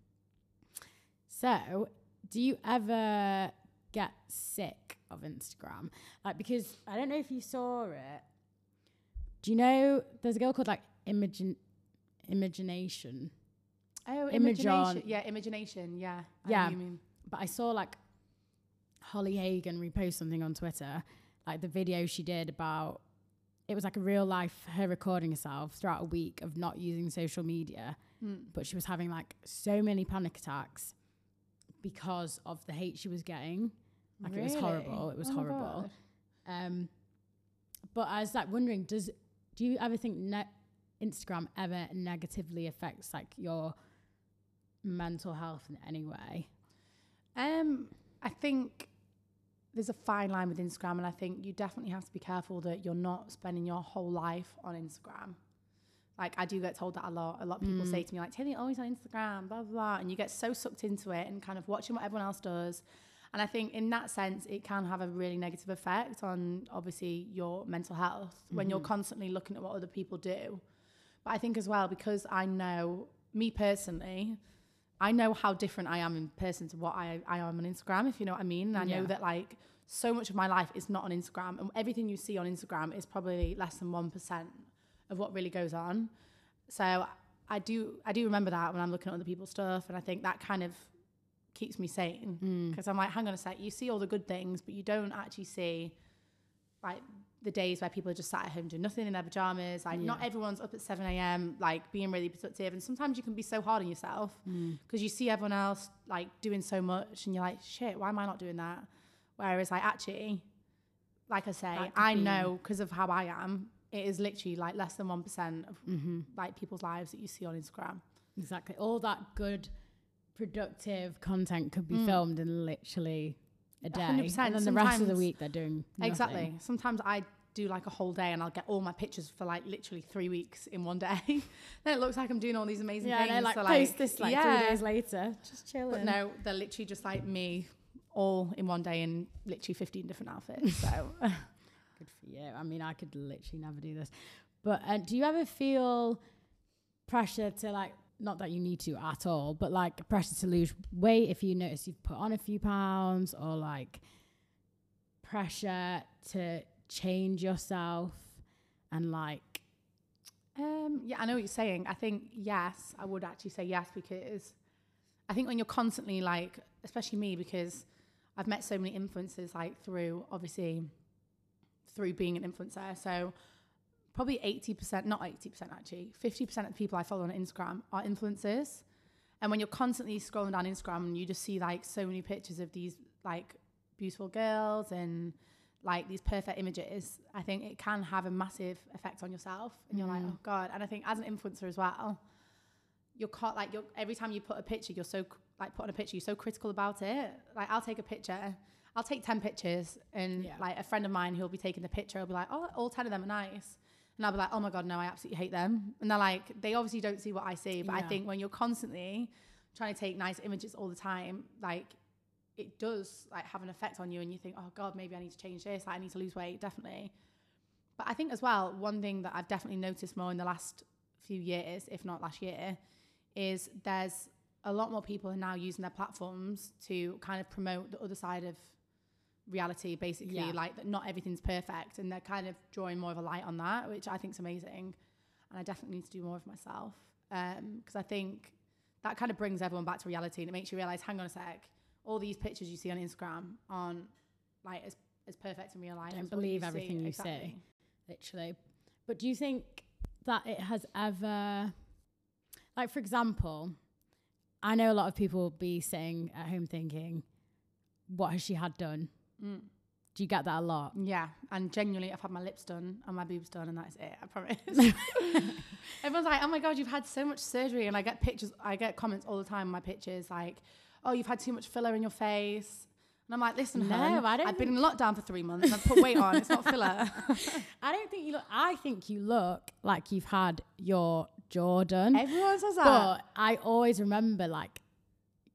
so, do you ever get sick of Instagram? Like, because I don't know if you saw it. Do you know there's a girl called like Imogenation? Oh, Imogenation? Imogenation. Yeah, Imogenation. Yeah. I Yeah. what you mean. But I saw like Holly Hagan repost something on Twitter, like the video she did about it was like a real life her recording herself throughout a week of not using social media, but she was having like so many panic attacks because of the hate she was getting. Like it was horrible. It was Oh horrible. Um, but I was like wondering, does do you ever think ne- Instagram ever negatively affects like your mental health in any way? Um, I think there's a fine line with Instagram, and I think you definitely have to be careful that you're not spending your whole life on Instagram. Like I do get told that a lot. A lot of people say mm. to me like, "Taylor, you're always on Instagram, blah blah,", blah," and you get so sucked into it and kind of watching what everyone else does. And I think in that sense, it can have a really negative effect on obviously your mental health when you're mm-hmm. constantly looking at what other people do. But I think as well because I know me personally, I know how different I am in person to what I, I am on Instagram, if you know what I mean. And I know that like so much of my life is not on Instagram, and everything you see on Instagram is probably less than one percent of what really goes on. So I do I do remember that when I'm looking at other people's stuff, and I think that kind of keeps me sane mm. because I'm like, hang on a sec, you see all the good things, but you don't actually see like the days where people are just sat at home doing nothing in their pajamas. Like not everyone's up at 7 a.m. like being really productive. And sometimes you can be so hard on yourself mm. because you see everyone else like doing so much and you're like, shit, why am I not doing that? Whereas like actually, like I say, I be- know because of how I am, it is literally like less than 1% of mm-hmm. like people's lives that you see on Instagram. Exactly. All that good, productive content could be mm. filmed in literally a day. 100%. And then the rest of the week they're doing nothing. Exactly. Sometimes I do like a whole day and I'll get all my pictures for like literally three weeks in one day. then it looks like I'm doing all these amazing Yeah, things. I like so, post this like yeah. three days later, just chilling. But no, they're literally just like me, all in one day in literally 15 different outfits. So Good for you. I mean, I could literally never do this. But uh, do you ever feel pressure to like, not that you need to at all, but like pressure to lose weight if you notice you've put on a few pounds or like pressure to change yourself and like, Um, yeah, I know what you're saying. I think yes, I would actually say yes because I think when you're constantly like, especially me, because I've met so many influencers like through obviously through being an influencer. So probably 80%, not 80% actually, 50% of the people I follow on Instagram are influencers. And when you're constantly scrolling down Instagram and you just see like so many pictures of these like beautiful girls and like these perfect images, I think it can have a massive effect on yourself. And you're like, mm. oh God. And I think as an influencer as well, you're caught like you're every time you put a picture, you're so like put on a picture, you're so critical about it. Like I'll take a picture, I'll take 10 pictures, and Yeah. like a friend of mine who'll be taking the picture, will be like, Oh, all 10 of them are nice. And I'll be like, oh my God, no, I absolutely hate them. And they're like, they obviously don't see what I see. But I think when you're constantly trying to take nice images all the time, like it does like have an effect on you and you think, oh God, maybe I need to change this. Like, I need to lose weight, definitely. But I think as well, one thing that I've definitely noticed more in the last few years, if not last year, is there's a lot more people are now using their platforms to kind of promote the other side of reality, basically, Yeah. like that not everything's perfect. And they're kind of drawing more of a light on that, which I think is amazing. And I definitely need to do more of myself. Um, because I think that kind of brings everyone back to reality and it makes you realize, hang on a sec, all these pictures you see on Instagram aren't like as, as perfect in real life. Don't believe see. everything you Exactly. see. literally. But do you think that it has ever, like, for example, I know a lot of people will be sitting at home thinking, what has she had done? Mm. Do you get that a lot? Yeah, and genuinely, I've had my lips done and my boobs done, and that's it. I promise. Everyone's like, "Oh my god, you've had so much surgery," and I get pictures, I get comments all the time on my pictures, like, "Oh, you've had too much filler in your face," and I'm like, "Listen, No, hun, I don't I've been in lockdown for three months. I've put weight on. It's not filler." I don't think you look, I think you look like you've had your jaw done. Everyone says that. But I always remember, like,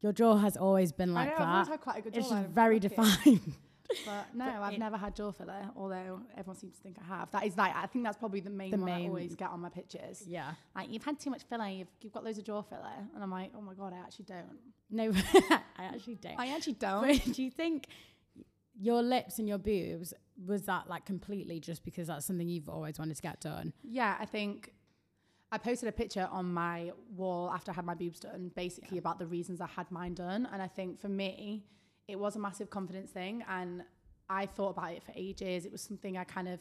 your jaw has always been I like know, I've always that. had quite a good It's just very defined. But no, I've never had jaw filler, although everyone seems to think I have. That is like, I think that's probably the main The one I always get on my pictures. yeah. Like, you've had too much filler, you've, you've got loads of jaw filler. And I'm like, oh my God, I actually don't. No, I actually don't. I actually don't. But do you think your lips and your boobs was that like completely just because that's something you've always wanted to get done? Yeah, I think I posted a picture on my wall after I had my boobs done, basically about the reasons I had mine done. And I think for me, it was a massive confidence thing. And I thought about it for ages. It was something I kind of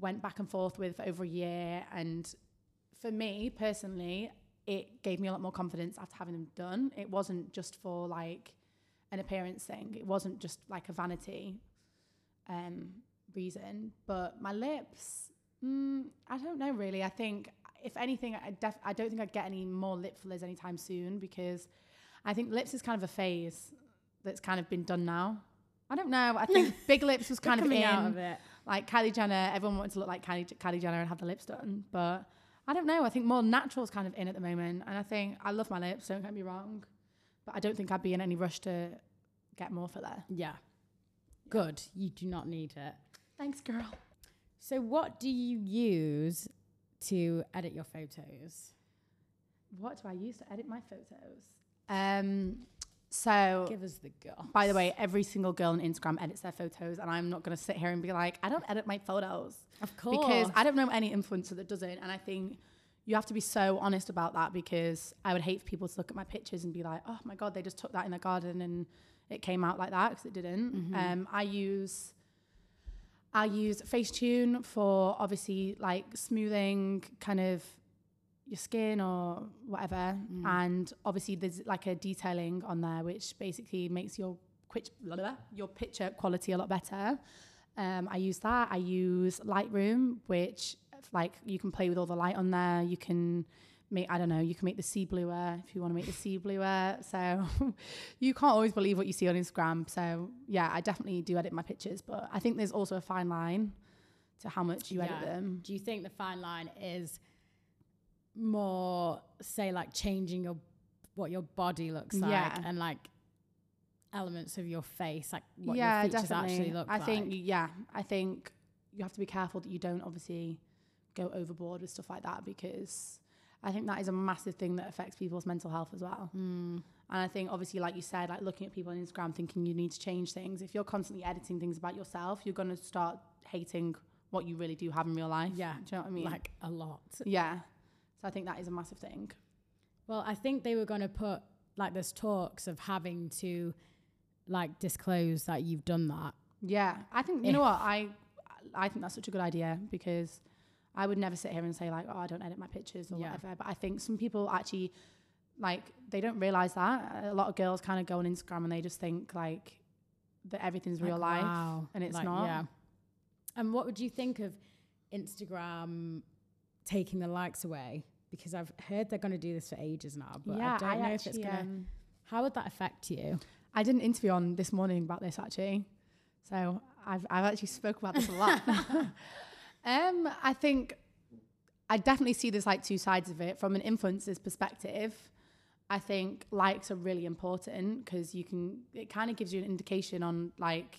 went back and forth with for over a year. And for me personally, it gave me a lot more confidence after having them done. It wasn't just for like an appearance thing, it wasn't just like a vanity um, reason. But my lips, mm, I don't know really. I think if anything, I, def- I don't think I'd get any more lip fillers anytime soon because I think lips is kind of a phase that's kind of been done now. I don't know. I think big lips was kind of in. out of it. Like Kylie Jenner, everyone wanted to look like Kylie, Kylie Jenner and have the lips done. But I don't know. I think more natural is kind of in at the moment. And I think I love my lips, don't get me wrong. But I don't think I'd be in any rush to get more filler. Yeah. Good. You do not need it. Thanks, girl. So, what do you use to edit your photos? What do I use to edit my photos? Um, so Give us the go. By the way, every single girl on Instagram edits their photos, and I'm not going to sit here and be like, I don't edit my photos. Of course. Because I don't know any influencer that doesn't, And I think you have to be so honest about that because I would hate for people to look at my pictures and be like, oh my God, they just took that in the garden and it came out like that because it didn't. Um, I use. I use Facetune for obviously like smoothing kind of your skin or whatever. And obviously there's like a detailing on there which basically makes your blah, blah, your picture quality a lot better. Um, I use that. I use Lightroom, which like you can play with all the light on there. You can make I don't know. You can make the sea bluer if you want to make the sea bluer. So you can't always believe what you see on Instagram. So yeah, I definitely do edit my pictures, but I think there's also a fine line to how much you edit them. Do you think the fine line is more, say, like changing your what your body looks like Yeah. and like elements of your face, like what yeah, your features definitely. actually look I like? think yeah, I think you have to be careful that you don't obviously go overboard with stuff like that because I think that is a massive thing that affects people's mental health as well. Hmm. And I think obviously, like you said, like looking at people on Instagram thinking you need to change things. If you're constantly editing things about yourself, you're going to start hating what you really do have in real life. Yeah. Do you know what I mean? like a lot. yeah. So I think that is a massive thing. Well, I think they were going to put like there's talks of having to like disclose that you've done that. Yeah, I think you know what I I think that's such a good idea because I would never sit here and say like oh I don't edit my pictures or Yeah. whatever. But I think some people actually like they don't realize that a lot of girls kind of go on Instagram and they just think like that everything's real life wow. and it's Like, not. Yeah. And what would you think of Instagram taking the likes away? Because I've heard they're going to do this for ages now, but yeah, I don't know if it's going to. um, How would that affect you? I did an interview on this morning about this actually. So I've I've actually spoke about this a lot. um, I think I definitely see there's like two sides of it. From an influencer's perspective, I think likes are really important because you can it kind of gives you an indication on like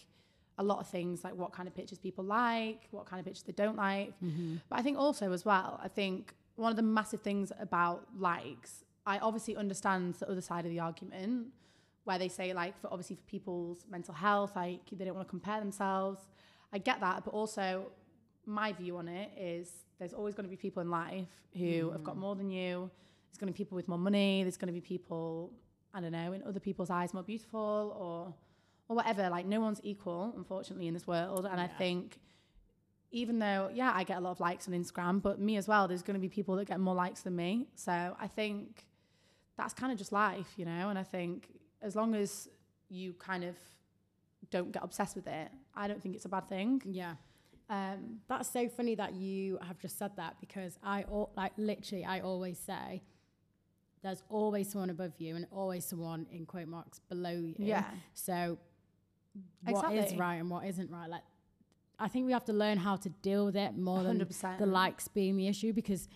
a lot of things like what kind of pictures people like, what kind of pictures they don't like. Mm-hmm. But I think also as well, I think one of the massive things about likes, I obviously understand the other side of the argument where they say like for obviously for people's mental health, like they don't want to compare themselves. I get that, but also my view on it is there's always going to be people in life who have got mm. more than you. There's going to be people with more money. There's going to be people, I don't know, in other people's eyes more beautiful or or whatever. Like no one's equal, unfortunately, in this world. And I think even though, yeah, I get a lot of likes on Instagram, but me as well, there's going to be people that get more likes than me. So I think that's kind of just life, you know? And I think as long as you kind of don't get obsessed with it, I don't think it's a bad thing. Yeah. Um, That's so funny that you have just said that because I al- like literally I always say there's always someone above you and always someone in quote marks below you. Yeah. So what is Exactly. right and what isn't right? Like I think we have to learn how to deal with it more than 100%. the likes being the issue because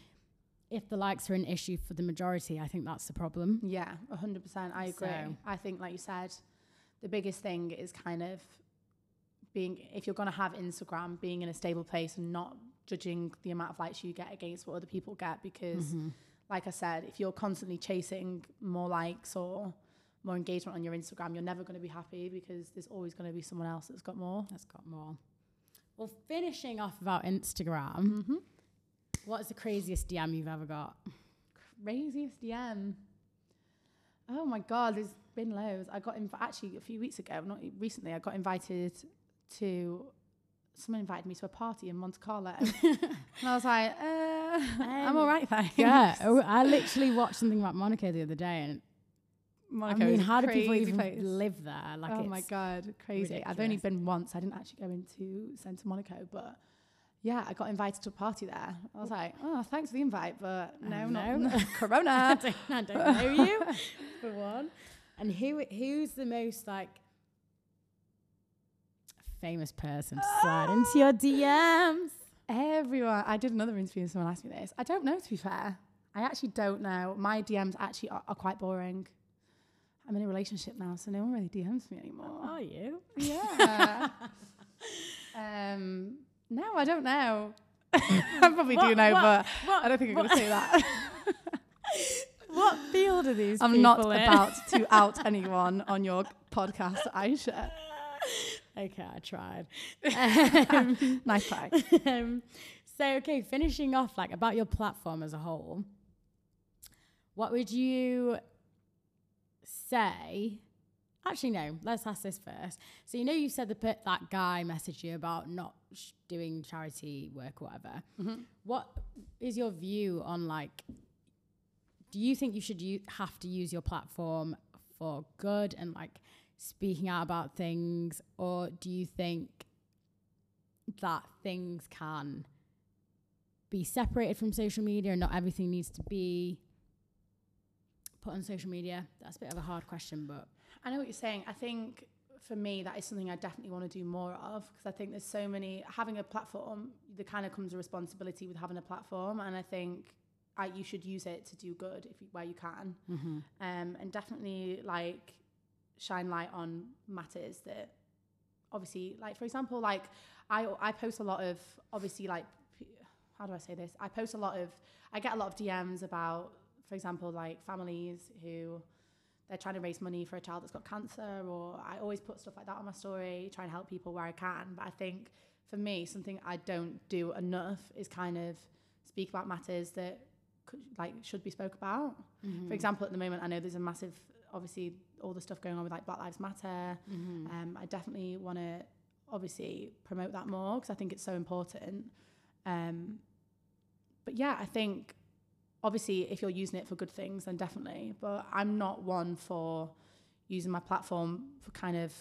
if the likes are an issue for the majority, I think that's the problem. Yeah, hundred percent. I agree. So- I think, like you said, the biggest thing is kind of being if you're going to have Instagram, being in a stable place and not judging the amount of likes you get against what other people get. Because, mm-hmm. like I said, if you're constantly chasing more likes or more engagement on your Instagram, you're never going to be happy because there's always going to be someone else that's got more. That's got more. Well, finishing off about Instagram, what is the craziest DM you've ever got? Craziest DM. Oh my god, there's been loads. I got inv- actually a few weeks ago, not recently. I got invited to. Someone invited me to a party in Monte Carlo, and I was like, uh, "I'm Um, all right, thanks." Yeah, I literally watched something about Monaco the other day, and Monaco I mean, how do people even place. live there? Like, oh my god, crazy! I've only been once. I didn't actually go into Centre Monaco, but yeah, I got invited to a party there. I was like, "Oh, thanks for the invite, but no, no. not Corona." I don't, I don't know you for one. And who who's the most like famous person to slide into your DMs? Everyone. I did another interview and someone asked me this. I don't know, to be fair. I actually don't know. My DMs actually are, are quite boring. I'm in a relationship now, so no one really DMs me anymore. Are you? Yeah. um, no, I don't know. I probably do What- know, what- but what- I don't think I'm going to say that. What field are these I'm people not in? about to out anyone on your podcast, Aisha. Okay, I tried. Nice try. um, so okay, finishing off like about your platform as a whole, what would you say? Actually, no. Let's ask this first. So you know you said the that guy messaged you about not sh- doing charity work or whatever. Mm-hmm. What is your view on like? Do you think you should u- have to use your platform for good and like speaking out about things, or do you think that things can be separated from social media and not everything needs to be put on social media? That's a bit of a hard question, but I know what you're saying. I think for me, that is something I definitely want to do more of because I think there's so many having a platform. There kind of comes a responsibility with having a platform, and I think I, you should use it to do good if you, where you can, Mm-hmm. um, and definitely like shine light on matters that obviously, like for example, like I I post a lot of obviously like how do I say this? I post a lot of I get a lot of DMs about, for example, like families who they're trying to raise money for a child that's got cancer, or I always put stuff like that on my story, try and help people where I can. But I think for me, something I don't do enough is kind of speak about matters that could, like should be spoke about. Mm-hmm. For example, at the moment, I know there's a massive, obviously, all the stuff going on with like Black Lives Matter. Mm-hmm. Um, I definitely want to obviously promote that more because I think it's so important. Um, but yeah, I think obviously if you're using it for good things, then definitely. But I'm not one for using my platform for kind of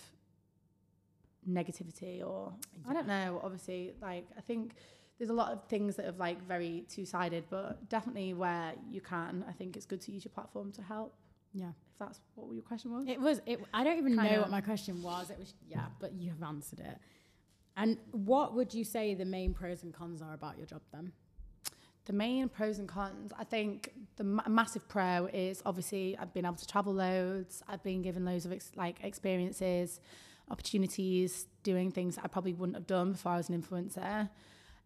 negativity or I don't know. Obviously, like I think there's a lot of things that are like very two sided, but definitely where you can, I think it's good to use your platform to help. Yeah. If that's what your question was. It was. It, I don't even Kind know of. what my question was. It was yeah, but you have answered it. And what would you say the main pros and cons are about your job then? The main pros and cons, I think the ma- massive pro is obviously I've been able to travel loads. I've been given loads of ex- like experiences, opportunities, doing things I probably wouldn't have done before I was an influencer.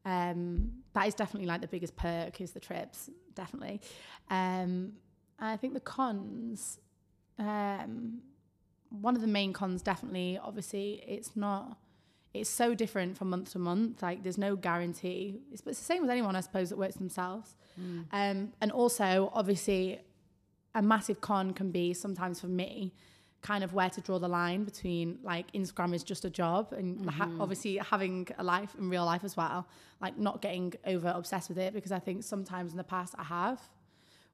Um, that is definitely like the biggest perk is the trips, definitely. Um, I think the cons, um, one of the main cons, definitely, obviously, it's not it's so different from month to month. Like there's no guarantee. It's, it's the same with anyone, I suppose, that works themselves. Um, and also, obviously, a massive con can be sometimes for me, kind of where to draw the line between like Instagram is just a job and ha- obviously having a life in real life as well. Like not getting over obsessed with it because I think sometimes in the past I have.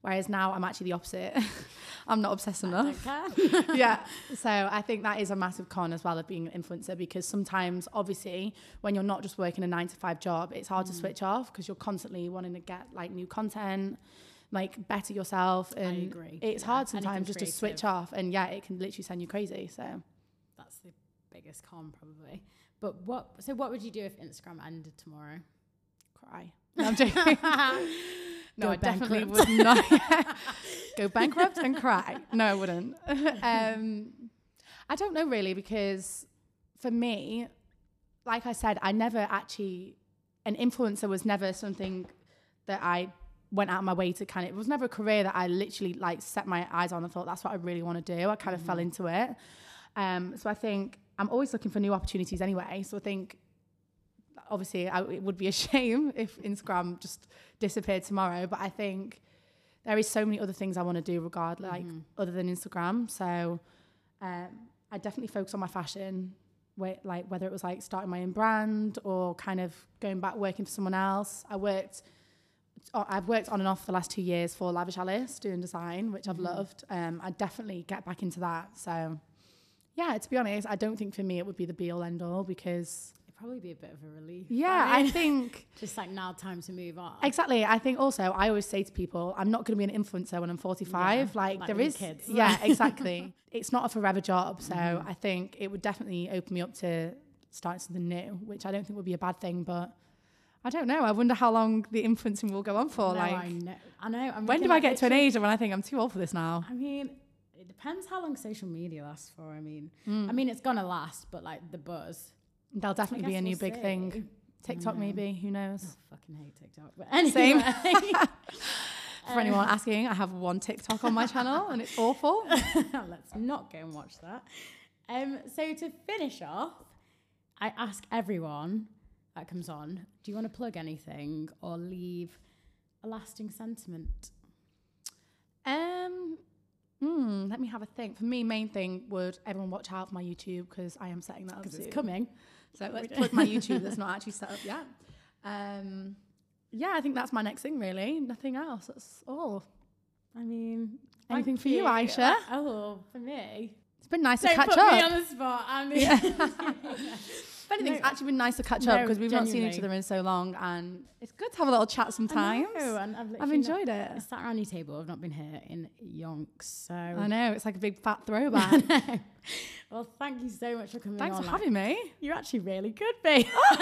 Whereas now I'm actually the opposite. I'm not obsessed enough yeah. So I think that is a massive con as well of being an influencer because sometimes, obviously, when you're not just working a nine to five job, it's hard to mm. switch off because you're constantly wanting to get like new content, like better yourself, and agree. it's Yeah, hard sometimes just to switch off, and yeah, it can literally send you crazy. So That's the biggest con probably. But what? So what would you do if Instagram ended tomorrow? cry. No, I'm joking. no, I definitely would not go bankrupt and cry. No, I wouldn't. um, I don't know really because for me, like I said, I never actually an influencer was never something that I went out of my way to kind of it was never a career that I literally like set my eyes on and thought that's what I really want to do. I kind of fell into it. Um, so I think I'm always looking for new opportunities anyway. So I think obviously I, it would be a shame if Instagram just disappeared tomorrow, but I think there is so many other things I want to do regardless, like other than Instagram. So um, I definitely focus on my fashion, like whether it was like starting my own brand or kind of going back working for someone else. I worked. I've worked on and off the last two years for Lavish Alice doing design, which I've loved. Um, I definitely get back into that. So, yeah, to be honest, I don't think for me it would be the be all end all because, probably be a bit of a relief. yeah, I I think just like now, time to move on. Exactly. I think also I always say to people, I'm not going to be an influencer when I'm 45. Yeah, like, like there is, kids. yeah, exactly. it's not a forever job, so Mm-hmm. I think it would definitely open me up to starting something new, which I don't think would be a bad thing. But I don't know. I wonder how long the influencing will go on for. No, like, I know. I know. I'm when do I get to an age when I think I'm too old for this now? I mean, it depends how long social media lasts for. I mean, Hmm. I mean, it's gonna last, but like the buzz. There'll definitely be a new we'll big see. thing. TikTok, maybe. Who knows? I fucking hate TikTok. But anyway, Same. Um, For anyone asking, I have one TikTok on my channel and it's awful. let's not go and watch that. Um, so to finish off, I ask everyone that comes on, do you want to plug anything or leave a lasting sentiment? Um, hmm, let me have a think. For me, main thing would everyone watch out for my YouTube because I am setting that up Because it's coming. So let's plug my YouTube that's not actually set up yet. Um, yeah, I think that's my next thing. Really, nothing else. That's all. I mean, Anything for you, Aisha? Oh, for me, It's been nice to Don't catch put up. me on the spot. I'm the If anything, it's actually been nice to catch No, up because we've not seen each other in so long, and it's good to have a little chat sometimes. I know, and I've, I've enjoyed not- it. I sat around your table. I've not been here in yonks. So I know it's like a big fat throwback. well, thank you so much for coming Thanks on. for having me. You're actually really good, babe.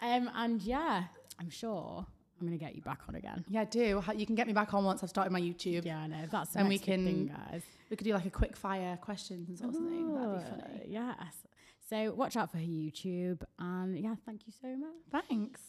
um, and yeah, I'm sure I'm gonna get you back on again. Yeah, do you can get me back on once I've started my YouTube. Yeah, I know. That's the And we can- thing, guys. We could do like a quick fire questions or something. That'd be funny. Yes. So watch out for her YouTube, and yeah, thank you so much. Thanks.